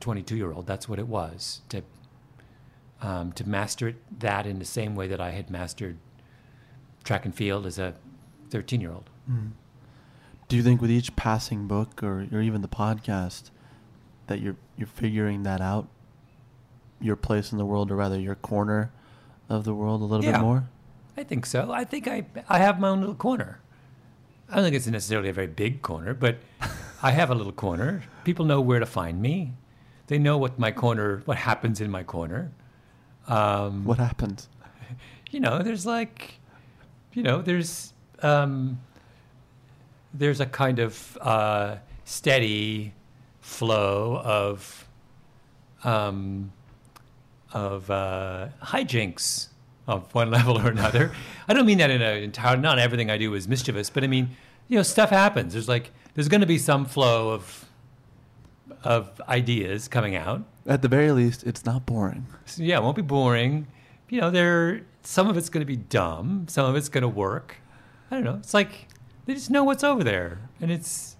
22 year old, that's what it was to, um, to master it, that in the same way that I had mastered track and field as a 13 year old. Do you think with each passing book or, or even the podcast that you're you're figuring that out? Your place in the world, or rather your corner of the world, a little Yeah. bit more. I think so. I think I I have my own little corner. I don't think it's necessarily a very big corner, but I have a little corner. People know where to find me. They know what my corner, what happens in my corner. Um, What happens? you know, there's like, you know, there's um, there's a kind of uh, steady flow of um, of uh, hijinks of one level or another. I don't mean that in a entire. Not everything I do is mischievous, but I mean, you know, stuff happens. There's like there's going to be some flow of of ideas coming out. At the very least, it's not boring. So, yeah, it won't be boring. You know, there some of it's going to be dumb, some of it's going to work. I don't know. It's like they just know what's over there, and it's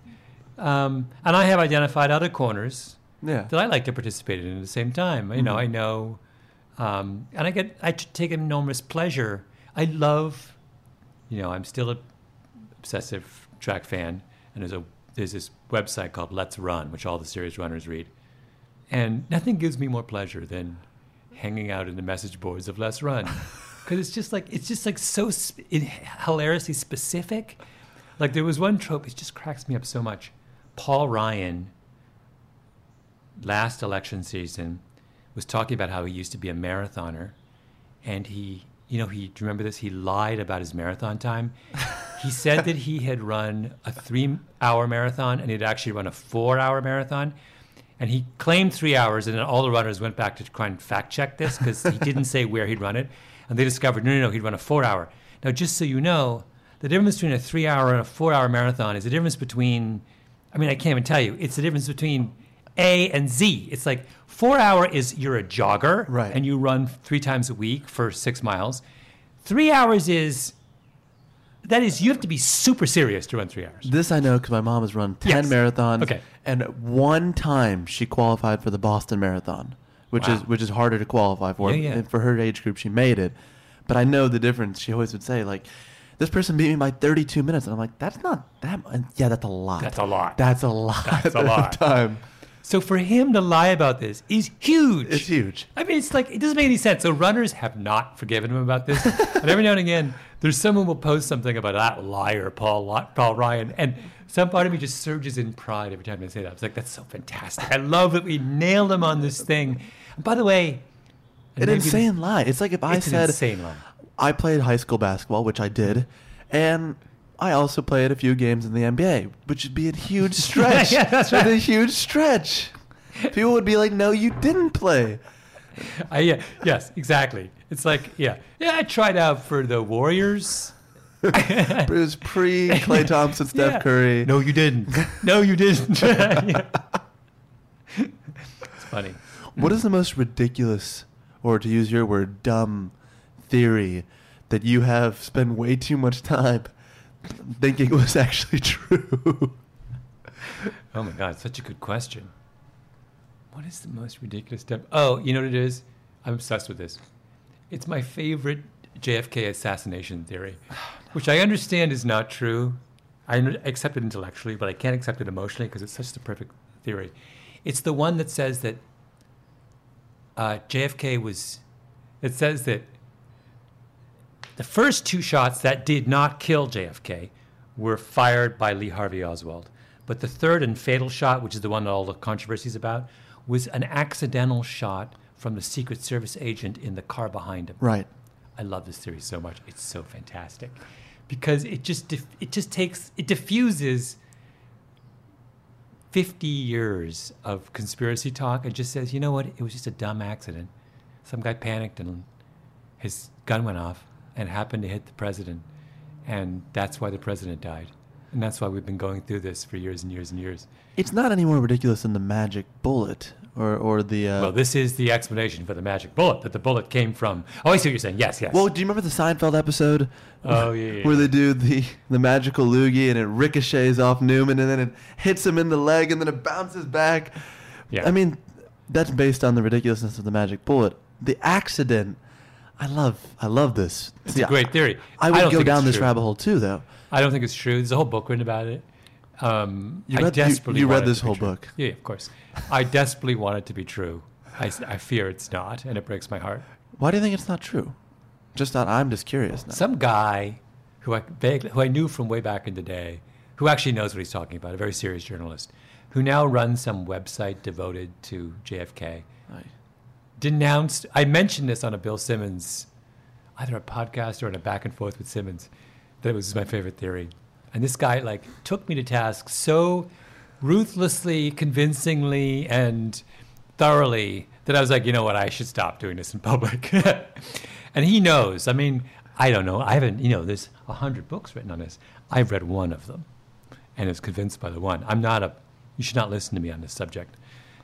um, and I have identified other corners Yeah. that I like to participate in at the same time. You know, I know, um, and I get I take enormous pleasure. I love, you know, I'm still a obsessive track fan, and there's a there's this website called Let's Run, which all the serious runners read, and nothing gives me more pleasure than hanging out in the message boards of Let's Run, because it's just like it's just like so sp- it, hilariously specific. Like there was one trope, it just cracks me up so much. Paul Ryan last election season was talking about how he used to be a marathoner and he you know he do you remember this? He lied about his marathon time. He said that he had run a three hour marathon and he'd actually run a four hour marathon and he claimed three hours and then all the runners went back to try and fact check this because he didn't say where he'd run it and they discovered no no no he'd run a four hour now just so you know the difference between a three hour and a four hour marathon is the difference between I mean, I can't even tell you. It's the difference between A and Z. It's like four hour is you're a jogger, Right. And you run three times a week for six miles. Three hours is that is you have to be super serious to run three hours. This I know because my mom has run 10 Yes. marathons. Okay. And one time she qualified for the Boston Marathon, which is which is harder to qualify for. Yeah, yeah. And for her age group, she made it. But I know the difference. She always would say, like, this person beat me by 32 minutes. And I'm like, that's not that much. Yeah, that's a lot. That's a lot. That's a lot. That's a lot of lot. time. So for him to lie about this is huge. It's huge. I mean, it's like it doesn't make any sense. So runners have not forgiven him about this. but every now and again, there's someone will post something about that liar, Paul Paul Ryan, and some part of me just surges in pride every time I say that. It's like that's so fantastic. I love that we nailed him on this thing. And by the way, An insane lie. It's like if I said. I played high school basketball, which I did, and I also played a few games in the NBA, which would be a huge stretch. Yeah, that's It's right. a huge stretch. People would be like, "No, you didn't play." I, yeah, yes, exactly. It's like yeah, yeah. I tried out for the Warriors. It was pre Klay Thompson, Steph Yeah. Curry. No, you didn't. No, you didn't. Yeah. It's funny. What is the most ridiculous, or to use your word, dumb theory that you have spent way too much time thinking it was actually true? Oh my God, such a good question. What is the most ridiculous step? Oh, you know what it is? I'm obsessed with this. It's my favorite JFK assassination theory, which I understand is not true. I accept it intellectually, but I can't accept it emotionally because it's such the perfect theory. It's the one that says that uh, JFK was. It says that the first two shots that did not kill JFK were fired by Lee Harvey Oswald. But the third and fatal shot, which is the one that all the controversy is about, was an accidental shot from the Secret Service agent in the car behind him. Right. I love this theory so much. It's so fantastic because it just diff- it just takes it diffuses 50 years of conspiracy talk and just says, you know what? It was just a dumb accident. Some guy panicked and his gun went off and happened to hit the president. And that's why the president died. And that's why we've been going through this for years and years and years. It's not any more ridiculous than the magic bullet or, or the. Uh, well, this is the explanation for the magic bullet that the bullet came from. Oh, I see what you're saying. Yes, yes. Well, do you remember the Seinfeld episode? Oh, yeah, yeah, Where they do the, the magical loogie and it ricochets off Newman and then it hits him in the leg and then it bounces back. Yeah. I mean, that's based on the ridiculousness of the magic bullet. The accident, I love. I love this. It's a great theory. I would don't go down this true. rabbit hole too, though. I don't think it's true. There's a whole book written about it. Um, You I read- you- desperately you read this whole true. book? Yeah, of course. I desperately want it to be true. I, I fear it's not, and it breaks my heart. Why do you think it's not true? Just not. I'm just curious now. Some guy who I vaguely, who I knew from way back in the day, who actually knows what he's talking about, a very serious journalist, who now runs some website devoted to JFK, I- denounced. I mentioned this on a Bill Simmons, either a podcast or in a back and forth with Simmons, that it was my favorite theory. And this guy like took me to task so ruthlessly, convincingly, and thoroughly that I was like, you know what, I should stop doing this in public. and he knows. I mean, I don't know. I haven't. You know, there's a hundred books written on this. I've read one of them, and was convinced by the one. I'm not a. You should not listen to me on this subject.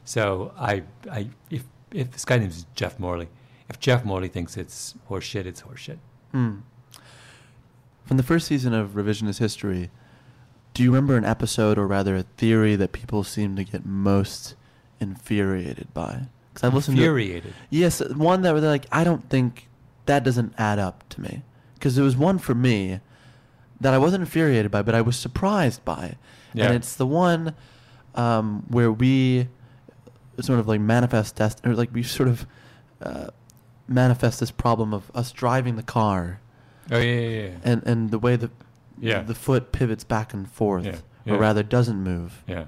So I, I, if if this guy name's Jeff Morley, if Jeff Morley thinks it's horseshit, it's horseshit. From the first season of Revisionist History, do you remember an episode, or rather a theory, that people seem to get most infuriated by? Because I've listened Infuriated. to yes, one that were like, I don't think that doesn't add up to me. Because there was one for me that I wasn't infuriated by, but I was surprised by, Yeah. and it's the one um, where we sort of like manifest test, or like we sort of uh, manifest this problem of us driving the car Oh yeah, yeah, yeah. and and the way the Yeah. the foot pivots back and forth, Yeah, yeah. or rather doesn't move. yeah.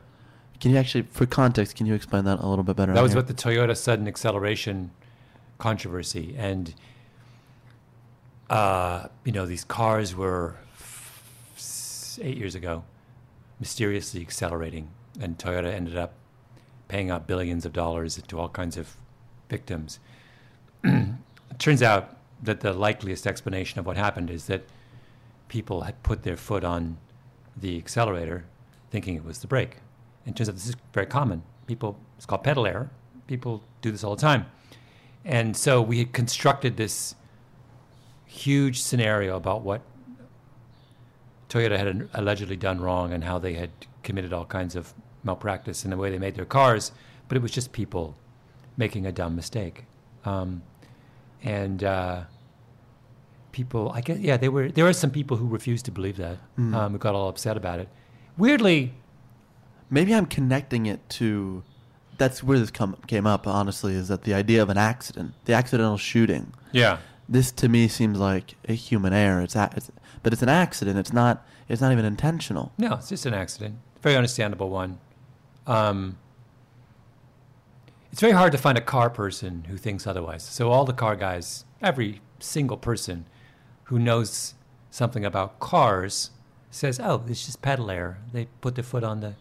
Can you actually, for context, can you explain that a little bit better? That was here? what the Toyota sudden acceleration controversy, and uh, you know these cars were f- eight years ago mysteriously accelerating, and Toyota ended up paying out billions of dollars to all kinds of victims. it turns out that the likeliest explanation of what happened is that people had put their foot on the accelerator thinking it was the brake. It turns out this is very common. People, it's called pedal error. People do this all the time. And so we had constructed this huge scenario about what Toyota had allegedly done wrong and how they had committed all kinds of malpractice in the way they made their cars, but it was just people making a dumb mistake. Um, and uh, people, I guess, yeah, they were. There were some people who refused to believe that, um, who got all upset about it. Weirdly, Maybe I'm connecting it to. That's where this come, came up. Honestly, is that the idea of an accident, the accidental shooting. yeah, This to me seems like a human error. It's, a, it's but it's an accident. It's not. It's not even intentional. no, it's just an accident. Very understandable one. Um, it's very hard to find a car person who thinks otherwise. So all the car guys, every single person who knows something about cars says, "Oh, it's just pedal error. They put their foot on the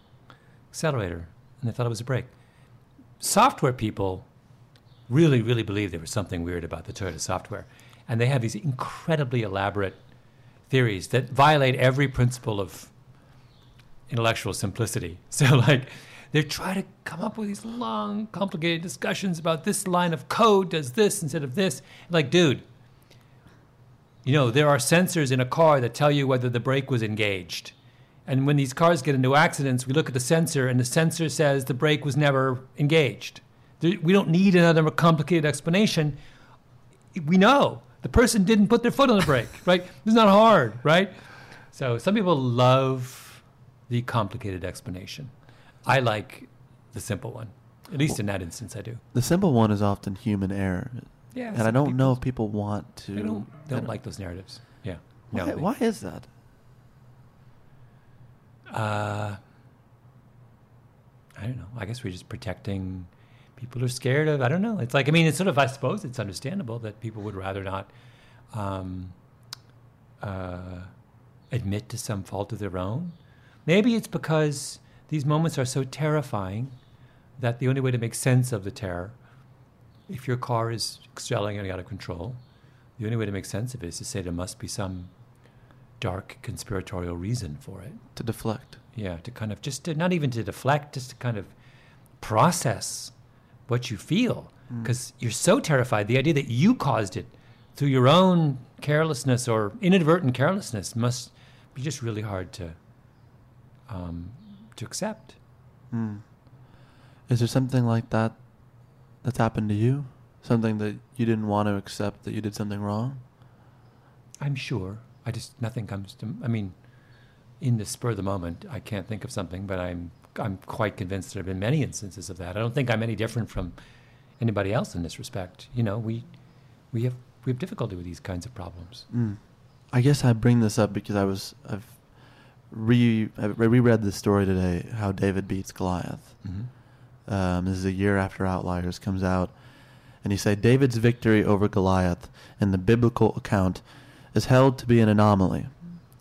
accelerator and they thought it was a brake." Software people really, really believe there was something weird about the Toyota software, and they have these incredibly elaborate theories that violate every principle of intellectual simplicity. So, like, they try to come up with these long, complicated discussions about this line of code does this instead of this. Like, dude, you know, there are sensors in a car that tell you whether the brake was engaged. And when these cars get into accidents, we look at the sensor, and the sensor says the brake was never engaged. We don't need another complicated explanation. We know the person didn't put their foot on the brake, right? It's not hard, right? So some people love the complicated explanation. I like the simple one. At least in that instance, I do. The simple one is often human error. Yeah, and I don't know if people want to. I don't, I don't like those narratives. Yeah. Why, they- why is that? Uh, I don't know. I guess we're just protecting people who are scared of. I don't know. It's like I mean, it's sort of. I suppose it's understandable that people would rather not um, uh, admit to some fault of their own. Maybe it's because these moments are so terrifying that the only way to make sense of the terror, if your car is excelling and out of control, the only way to make sense of it is to say there must be some dark conspiratorial reason for it. To deflect. Yeah, to kind of just to, not even to deflect, just to kind of process what you feel because you're so terrified. The idea that you caused it through your own carelessness or inadvertent carelessness must be just really hard to um, to accept. Hmm. Is there something like that that's happened to you? Something that you didn't want to accept that you did something wrong? I'm sure. I just nothing comes to. I mean, in the spur of the moment, I can't think of something, but I'm I'm quite convinced there have been many instances of that. I don't think I'm any different from anybody else in this respect. You know, we we have we have difficulty with these kinds of problems. Mm. I guess I bring this up because I was I've re I reread this story today how David beats Goliath. Mm-hmm. Um, this is a year after Outliers comes out, and he said David's victory over Goliath in the biblical account is held to be an anomaly.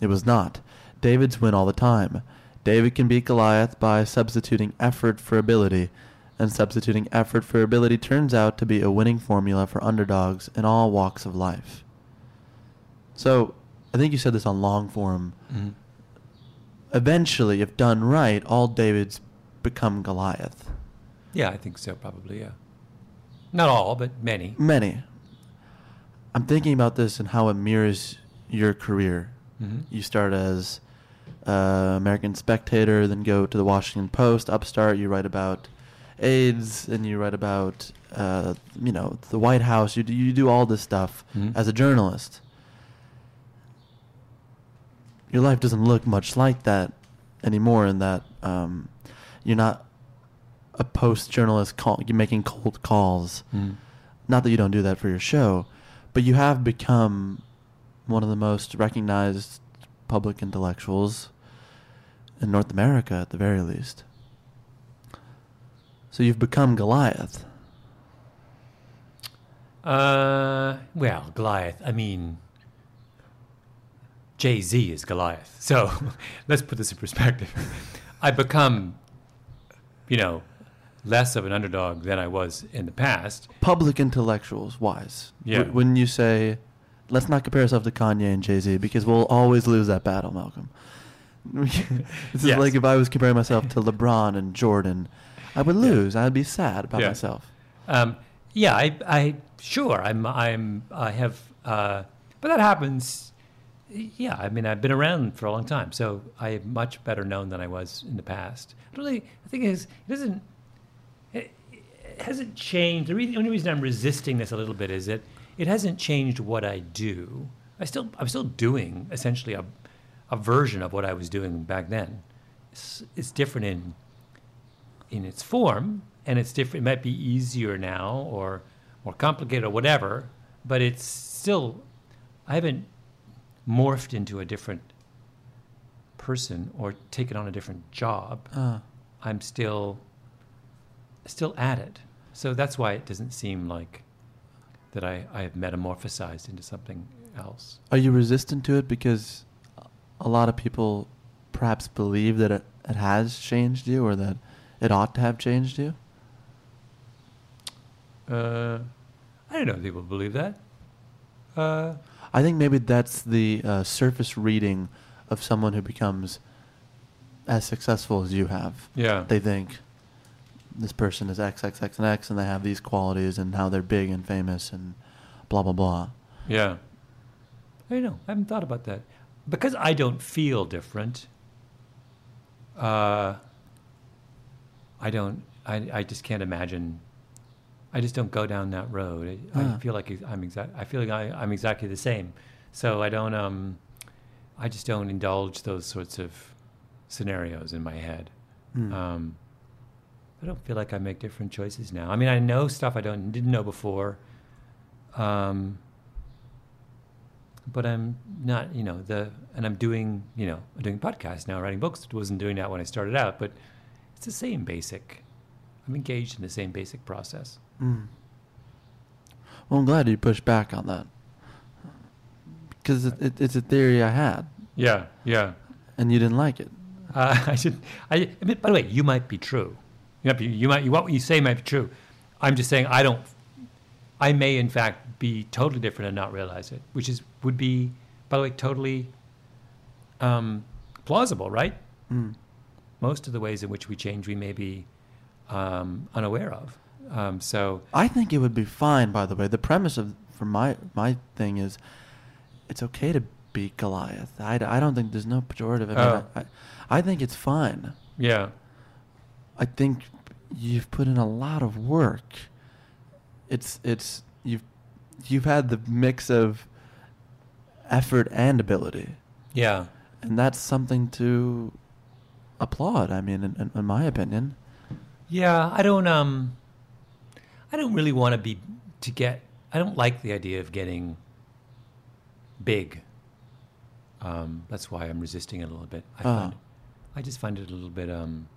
It was not. David's win all the time. David can beat Goliath by substituting effort for ability, and substituting effort for ability turns out to be a winning formula for underdogs in all walks of life. So, I think you said this on long form. Mm-hmm. Eventually, if done right, all Davids become Goliath. Yeah, I think so. Probably, yeah. Not all, but many. Many. I'm thinking about this and how it mirrors your career. Mm-hmm. You start as uh, American Spectator, then go to the Washington Post, Upstart. You write about AIDS, and you write about uh, you know the White House. You do, you do all this stuff Mhm. as a journalist. Your life doesn't look much like that anymore. In that um, you're not a post journalist call, you're making cold calls. Mhm. Not that you don't do that for your show, but you have become one of the most recognized public intellectuals in North America, at the very least. So you've become Goliath. Uh, well, Goliath. I mean, Jay Z is Goliath. So let's put this in perspective. I become, you know, less of an underdog than I was in the past. Public intellectuals wise. Yeah. When you say, let's not compare ourselves to Kanye and Jay Z because we'll always lose that battle, Malcolm. this is Yes. like if I was comparing myself to LeBron and Jordan, I would lose. I'd be sad about Yeah. myself. Um, yeah, I, I, sure, I'm, I'm, I have, uh, but that happens. Yeah, I mean, I've been around for a long time, so I am much better known than I was in the past. Really, the thing is, it doesn't, it, hasn't changed. The, the only reason I'm resisting this a little bit is that it hasn't changed what I do. I still, I'm still doing essentially a, a version of what I was doing back then. It's, it's different in in its form, and it's different. It might be easier now, or more complicated, or whatever. But it's still, I haven't morphed into a different person or taken on a different job. Uh, I'm still, still at it. So that's why it doesn't seem like that I, I have metamorphosized into something else. Are you resistant to it because a lot of people perhaps believe that it, it has changed you or that it ought to have changed you? Uh, I don't know if people believe that. Uh, I think maybe that's the uh, surface reading of someone who becomes as successful as you have. yeah. They think this person is X, X, X, and X, and they have these qualities and how they're big and famous and blah, blah, blah. Yeah. I don't know. I haven't thought about that. Because I don't feel different, uh, I don't, I, I just can't imagine, I just don't go down that road. I, I Ah. feel like I'm exact, I feel like I, I'm exactly the same. So I don't, um, I just don't indulge those sorts of scenarios in my head. Hmm. Um, I don't feel like I make different choices now. I mean, I know stuff I don't didn't know before, um, but I'm not, you know, the and I'm doing, you know, I'm doing podcasts now, writing books. wasn't doing that when I started out, but it's the same basic. I'm engaged in the same basic process. Mm. Well, I'm glad you pushed back on that. because it, it, it's a theory I had, Yeah, yeah. and you didn't like it. Uh, I should. I, I mean, by the way, you might be true. You might be. You might. What you say might be true. I'm just saying I don't. I may, in fact, be totally different and not realize it, which is would be, by the way, totally um, plausible, right? Mm. Most of the ways in which we change, we may be um, unaware of. Um, so I think it would be fine. By the way, the premise of for my my thing is, it's okay to be Goliath. I, I don't think there's no pejorative. I, mean, Oh. I, I think it's fine. yeah, I think you've put in a lot of work. It's it's you've you've had the mix of effort and ability, yeah. and that's something to applaud. I mean, in, in, in my opinion, Yeah, I don't um I don't really want to be to get I don't like the idea of getting big. Um, that's why I'm resisting it a little bit. I Ah. find I just find it a little bit um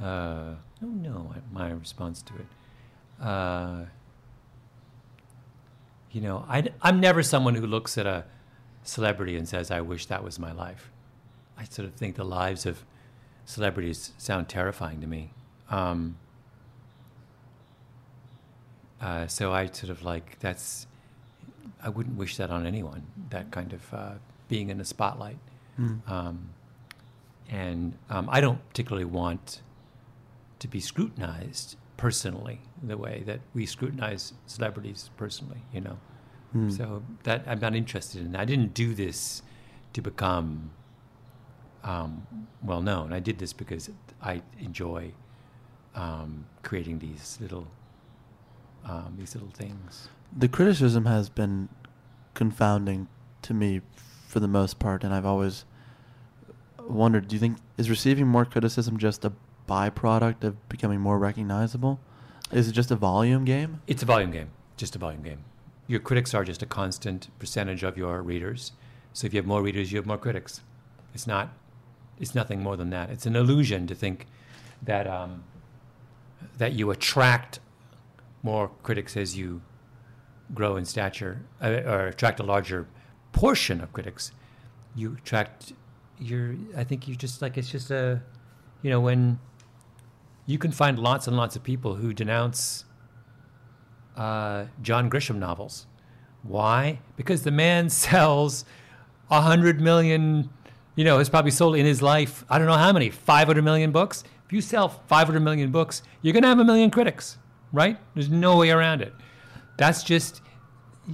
uh I don't my, my response to it. Uh you know, I, I'm never someone who looks at a celebrity and says, I wish that was my life. I sort of think the lives of celebrities sound terrifying to me. Um, uh, so I sort of like, that's, I wouldn't wish that on anyone, that kind of uh, being in the spotlight. Mm. Um, and um, I don't particularly want to be scrutinized personally the way that we scrutinize celebrities personally, you know. Mm. So that I'm not interested in. I didn't do this to become um, well known. I did this because I enjoy um, creating these little um, these little things. the criticism has been confounding to me for the most part, and I've always wondered: Do you think is receiving more criticism just a byproduct of becoming more recognizable? Is it just a volume game? It's a volume game, just a volume game. Your critics are just a constant percentage of your readers. So if you have more readers, you have more critics. It's not. It's nothing more than that. It's an illusion to think that um, that you attract more critics as you grow in stature, uh, or attract a larger portion of critics. You attract. You're. I think you just like it's just a. You know when. You can find lots and lots of people who denounce uh, John Grisham novels. Why? Because the man sells a hundred million. You know, has probably sold in his life. I don't know how many. Five hundred million books. If you sell five hundred million books, you're going to have a million critics, right? There's no way around it. That's just,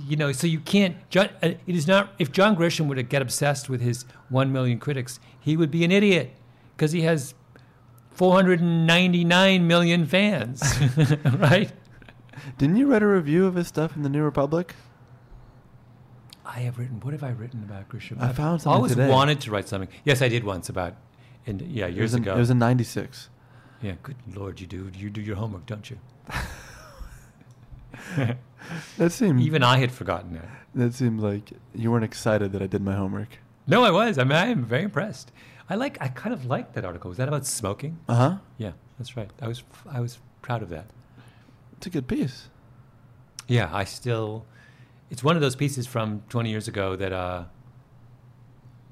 you know. So you can't. John, uh, it is not. If John Grisham were to get obsessed with his one million critics, he would be an idiot because he has 499 million fans, right? Didn't you write a review of his stuff in the New Republic? I have written. What have I written about Grisham? I found something I always today. wanted to write something. Yes, I did once about, in, yeah, It years was in, ago. It was in '96. yeah, good lord, you do you do your homework, don't you? That seemed Even I had forgotten that. that seemed like you weren't excited that I did my homework. No, I was. I mean, I am very impressed. I like. I kind of liked that article. Was that about smoking? Uh huh. Yeah, that's right. I was. I was proud of that. It's a good piece. Yeah, I still. It's one of those pieces from 20 years ago that uh,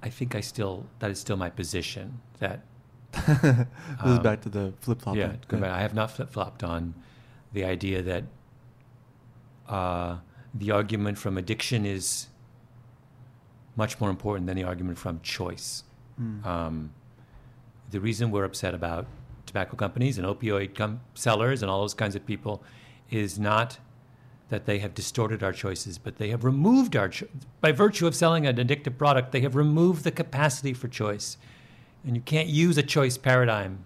I think I still. That is still my position. That this is Um, back to the flip flop. yeah, go back. I have not flip flopped on the idea that uh, the argument from addiction is much more important than the argument from choice. Mm. Um, the reason we're upset about tobacco companies and opioid com- sellers and all those kinds of people is not that they have distorted our choices, but they have removed our cho- by virtue of selling an addictive product. They have removed the capacity for choice, and you can't use a choice paradigm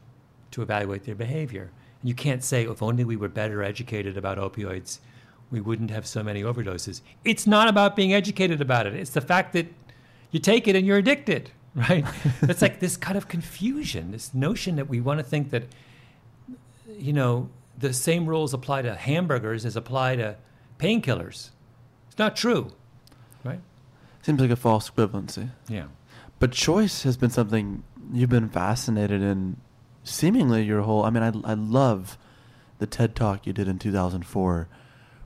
to evaluate their behavior. You can't say, if only we were better educated about opioids, we wouldn't have so many overdoses. It's not about being educated about it. It's the fact that you take it and you're addicted, right? it's like this kind of confusion, this notion that we want to think that, you know, the same rules apply to hamburgers as apply to painkillers. It's not true, right? Seems like a false equivalency. Yeah. But choice has been something you've been fascinated in seemingly your whole I mean I I love the TED talk you did in 2004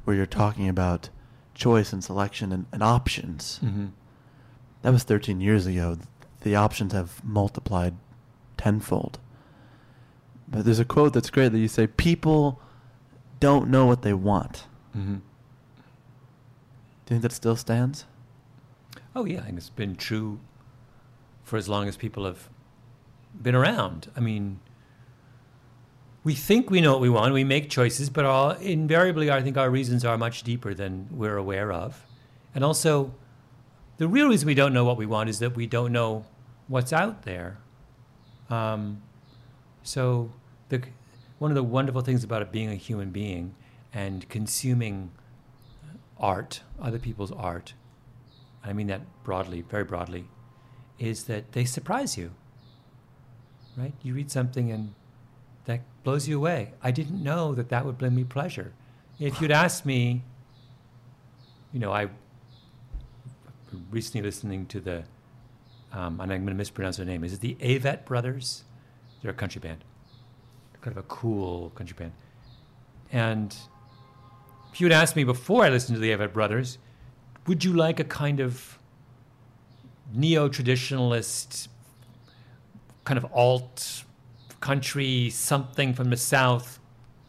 where you're talking about choice and selection and, and options. Mm-hmm. That was 13 years ago. The options have multiplied tenfold. But there's a quote that's great that you say, People don't know what they want. Mm-hmm. Do you think that still stands? Oh yeah, I think it's been true for as long as people have been around. I mean, we think we know what we want. We make choices, but all, invariably, I think our reasons are much deeper than we're aware of. And also, the real reason we don't know what we want is that we don't know what's out there. Um, so, the, one of the wonderful things about being a human being and consuming art, other people's art, I mean that broadly, very broadly, is that they surprise you. Right? You read something and blows you away. I didn't know that that would bring me pleasure. If you'd asked me, you know, I recently listening to the, um, and I'm going to mispronounce their name. Is it the Avett Brothers? They're a country band, kind of a cool country band. And if you'd asked me before I listened to the Avett Brothers, would you like a kind of neo traditionalist, kind of alt country something from the South,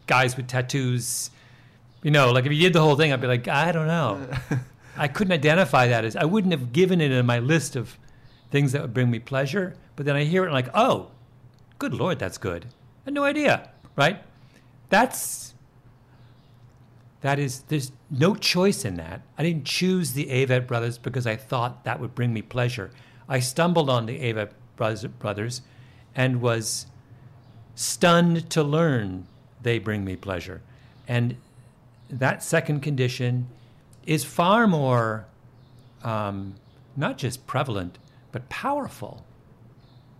guys with tattoos? You know, like if you did the whole thing, I'd be like, I don't know. I couldn't identify that as, I wouldn't have given it in my list of things that would bring me pleasure. But then I hear it and like, oh, good Lord, that's good. I had no idea, right? That's that is, there's no choice in that. I didn't choose the Avett brothers because I thought that would bring me pleasure. I stumbled on the Avett brothers and was stunned to learn they bring me pleasure. And that second condition is far more um, not just prevalent, but powerful.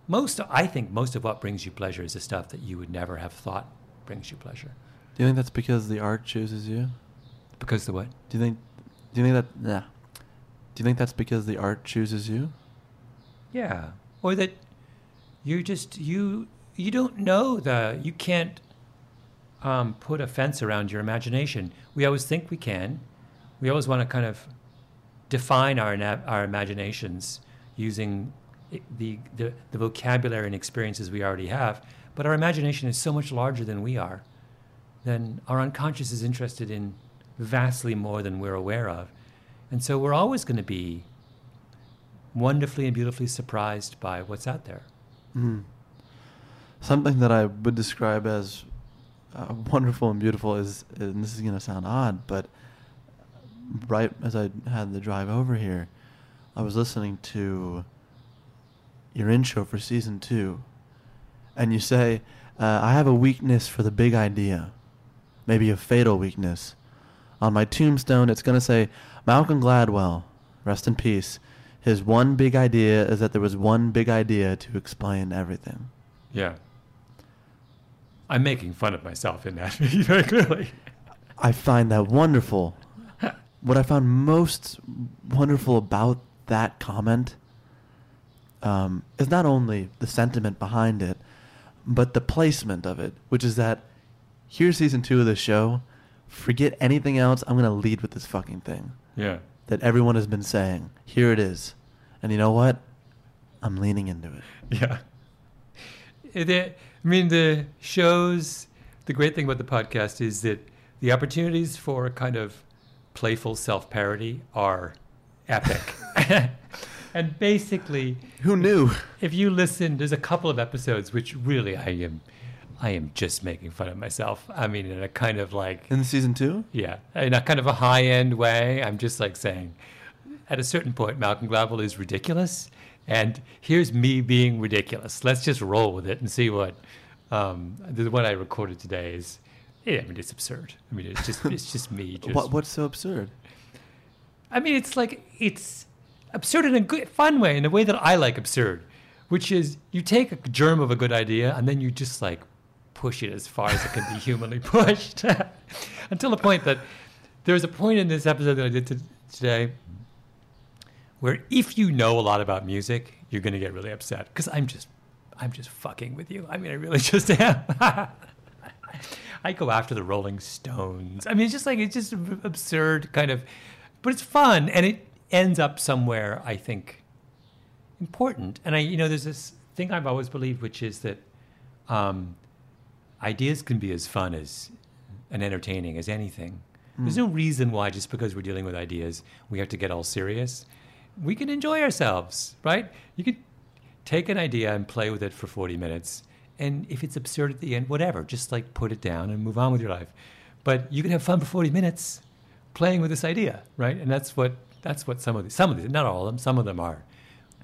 Most, I think, most of what brings you pleasure is the stuff that you would never have thought brings you pleasure. Do you think that's because the art chooses you? Because the what? Do you think? Do you think that? Yeah. Do you think that's because the art chooses you? Yeah, or that you just you you don't know the you can't um, put a fence around your imagination. We always think we can. We always want to kind of define our our imaginations using the, the the vocabulary and experiences we already have. But our imagination is so much larger than we are. Then our unconscious is interested in vastly more than we're aware of. And so we're always going to be wonderfully and beautifully surprised by what's out there. Mm. Something that I would describe as uh, wonderful and beautiful is, and this is going to sound odd, but right as I had the drive over here, I was listening to your intro for season two, and you say, uh, I have a weakness for the big idea, maybe a fatal weakness. On my tombstone, it's going to say, Malcolm Gladwell, rest in peace. His one big idea is that there was one big idea to explain everything. Yeah. I'm making fun of myself in that very clearly. I find that wonderful. what I found most wonderful about that comment um, is not only the sentiment behind it, but the placement of it, which is that here's season two of the show. Forget anything else. I'm going to lead with this fucking thing. Yeah. That everyone has been saying. Here it is. And you know what? I'm leaning into it. Yeah. I mean, the shows, the great thing about the podcast is that the opportunities for a kind of playful self parody are epic. and basically, who knew? If you listen, there's a couple of episodes which really I am. I am just making fun of myself. I mean, in a kind of like in season two. Yeah, in a kind of a high end way. I'm just like saying, at a certain point, Malcolm Gladwell is ridiculous, and here's me being ridiculous. Let's just roll with it and see what. Um, the one I recorded today is, yeah, I mean, it's absurd. I mean, it's just it's just me. Just, what, what's so absurd? I mean, it's like it's absurd in a good, fun way, in a way that I like absurd, which is you take a germ of a good idea and then you just like push it as far as it can be humanly pushed until the point that there's a point in this episode that I did to, today where if you know a lot about music, you're going to get really upset because I'm just I'm just fucking with you. I mean, I really just am. I go after the Rolling Stones. I mean, it's just like it's just absurd kind of but it's fun and it ends up somewhere I think important. And I, you know, there's this thing I've always believed, which is that um, ideas can be as fun as and entertaining as anything. There's no reason why just because we're dealing with ideas we have to get all serious. We can enjoy ourselves, right? You can take an idea and play with it for 40 minutes, and if it's absurd at the end, whatever, just like put it down and move on with your life. But you can have fun for 40 minutes playing with this idea, right? And that's what that's what some of these, some of these, not all of them, some of them are,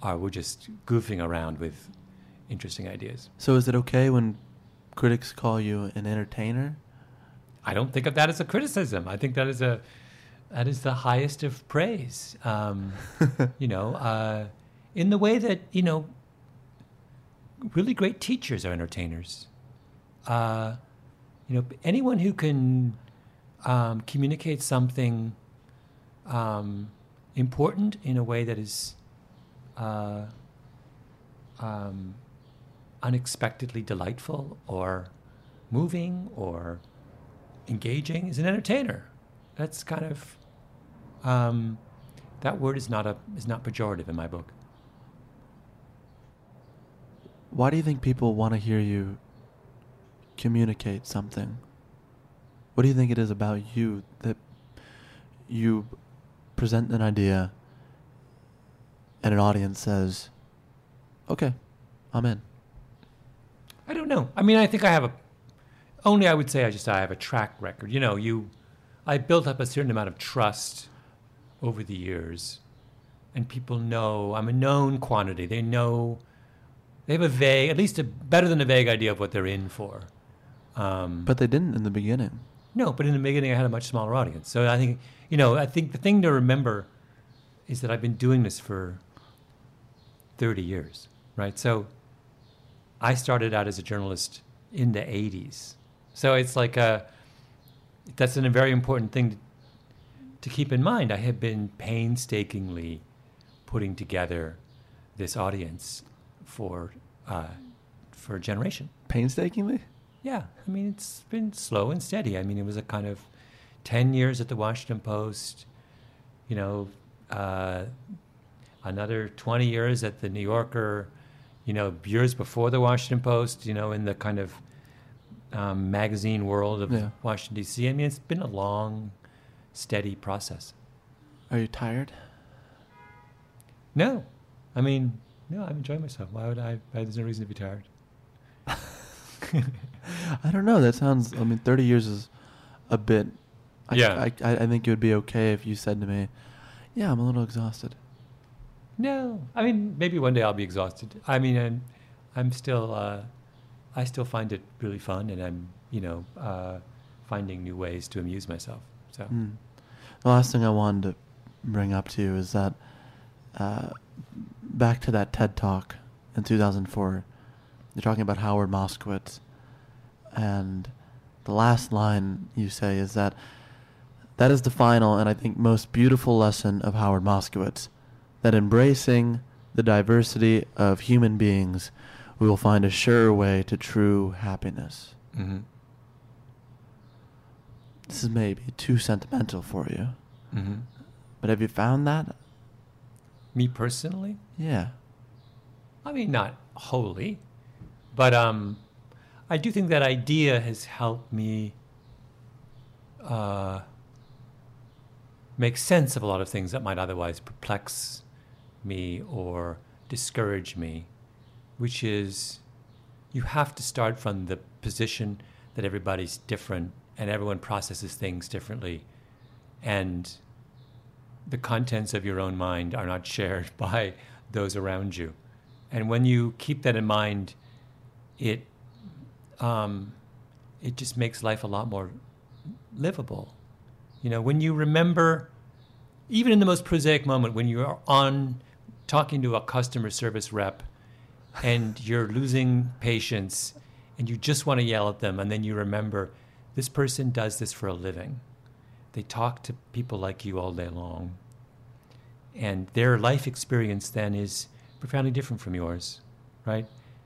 are we're just goofing around with interesting ideas. So is it okay when critics call you an entertainer? I don't think of that as a criticism. I think that is a that is the highest of praise. Um, you know, uh, in the way that you know, really great teachers are entertainers. Uh, you know, anyone who can um, communicate something um, important in a way that is uh, um, unexpectedly delightful or moving or engaging is an entertainer. That's kind of um, that word is not a is not pejorative in my book. Why do you think people want to hear you communicate something? What do you think it is about you that you present an idea and an audience says, okay, I'm in? I don't know. I mean, I think I have a only I would say I just I have a track record. You know, you I built up a certain amount of trust over the years, and people know I'm a known quantity. They know they have a vague, at least a better than a vague idea of what they're in for. Um, But they didn't in the beginning. no, but in the beginning, I had a much smaller audience. So I think, you know, I think the thing to remember is that I've been doing this for 30 years, right? So I started out as a journalist in the 80s. So it's like a, that's a very important thing to, keep in mind. I have been painstakingly putting together this audience for, uh, for a generation. Painstakingly? Yeah, I mean, it's been slow and steady. I mean, it was a kind of 10 years at the Washington Post, you know, uh, another 20 years at the New Yorker, you know, years before the Washington Post, you know, in the kind of um, magazine world of Yeah. Washington, D.C. I mean, it's been a long, steady process. Are you tired? No, I mean, no, I'm enjoying myself. Why would I? There's no reason to be tired. I don't know. That sounds. I mean, thirty years is a bit. I, Yeah. I, I, I think it would be okay if you said to me, "Yeah, I'm a little exhausted." No, I mean maybe one day I'll be exhausted. I mean, I'm, I'm still, uh, I still find it really fun, and I'm, you know, uh, finding new ways to amuse myself. So Hmm. The last thing I wanted to bring up to you is that uh, back to that TED talk in 2004, you're talking about Howard Moskowitz, and the last line you say is that that is the final and I think most beautiful lesson of Howard Moskowitz that embracing the diversity of human beings, we will find a sure way to true happiness. hmm This is maybe too sentimental for you, hmm but have you found that? me personally, Yeah. I mean not wholly, but um, I do think that idea has helped me uh, make sense of a lot of things that might otherwise perplex me or discourage me, which is you have to start from the position that everybody's different and everyone processes things differently. And the contents of your own mind are not shared by those around you. And when you keep that in mind, it um, it just makes life a lot more livable. You know, when you remember, even in the most prosaic moment, when you're on talking to a customer service rep and you're losing patience and you just want to yell at them, and then you remember this person does this for a living. They talk to people like you all day long. And their life experience then is profoundly different from yours, right?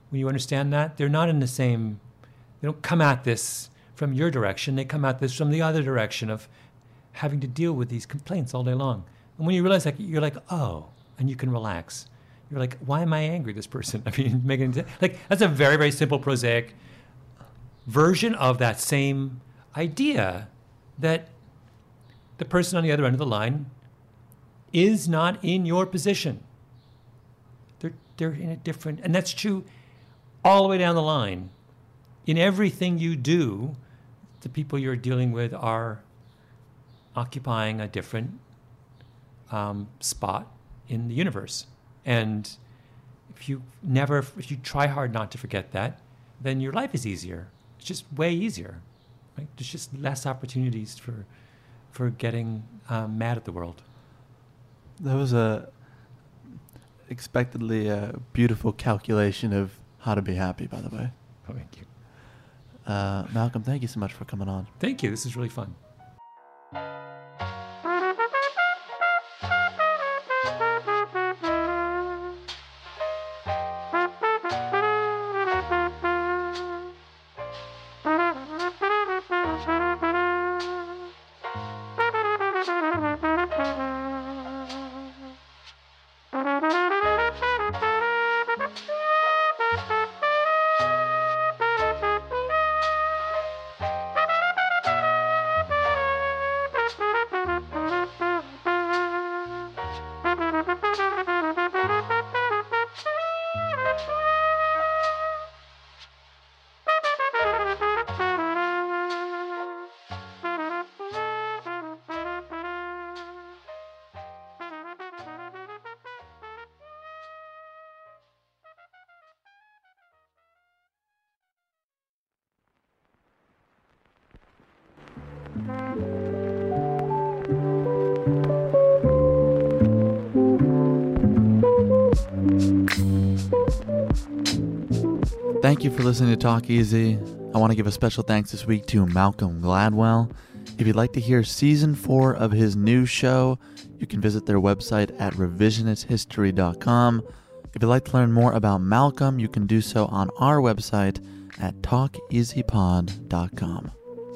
When you understand that, they're not in the same, they don't come at this from your direction, they come at this from the other direction of having to deal with these complaints all day long. And when you realize that, you're like, oh, and you can relax. You're like, why am I angry this person? I mean, making like that's a very very simple prosaic version of that same idea that the person on the other end of the line is not in your position. They're, they're in a different, and that's true all the way down the line. In everything you do, the people you're dealing with are occupying a different um, spot in the universe. And if you never, if you try hard not to forget that, then your life is easier. It's just way easier. Right? There's just less opportunities for, for getting um, mad at the world. That was a expectedly a beautiful calculation of how to be happy. By the way, Oh, thank you. uh, Malcolm, thank you so much for coming on. Thank you. This is really fun. Listening to Talk Easy. I want to give a special thanks this week to Malcolm Gladwell. If you'd like to hear season four of his new show, you can visit their website at revisionisthistory.com. If you'd like to learn more about Malcolm, you can do so on our website at talkeasypod.com.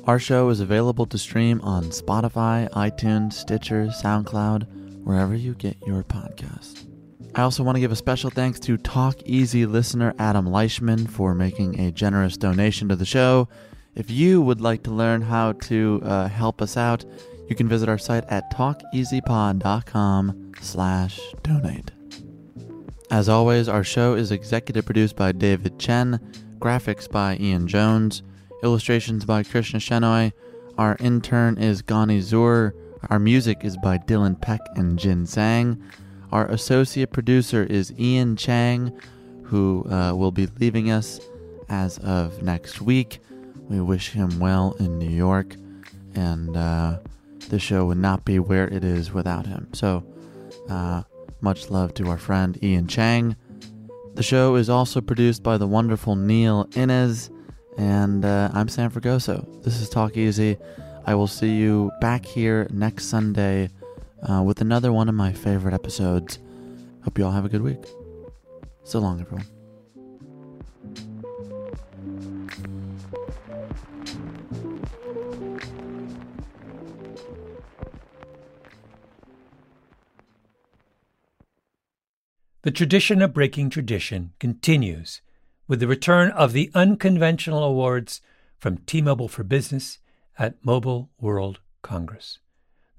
Our show is available to stream on Spotify, iTunes, Stitcher, SoundCloud, wherever you get your podcast. I also want to give a special thanks to Talk Easy listener Adam Leishman for making a generous donation to the show. If you would like to learn how to uh, help us out, you can visit our site at talkeasypod.com slash donate. As always, our show is executive produced by David Chen, graphics by Ian Jones, illustrations by Krishna Shenoy. Our intern is Gani Zur. Our music is by Dylan Peck and Jin Sang. Our associate producer is Ian Chang, who uh, will be leaving us as of next week. We wish him well in New York, and uh, the show would not be where it is without him. So, uh, much love to our friend Ian Chang. The show is also produced by the wonderful Neil Inez, and uh, I'm Sam Fragoso. This is Talk Easy. I will see you back here next Sunday uh, with another one of my favorite episodes. Hope you all have a good week. So long, everyone. The tradition of breaking tradition continues with the return of the unconventional awards from T Mobile for Business at Mobile World Congress.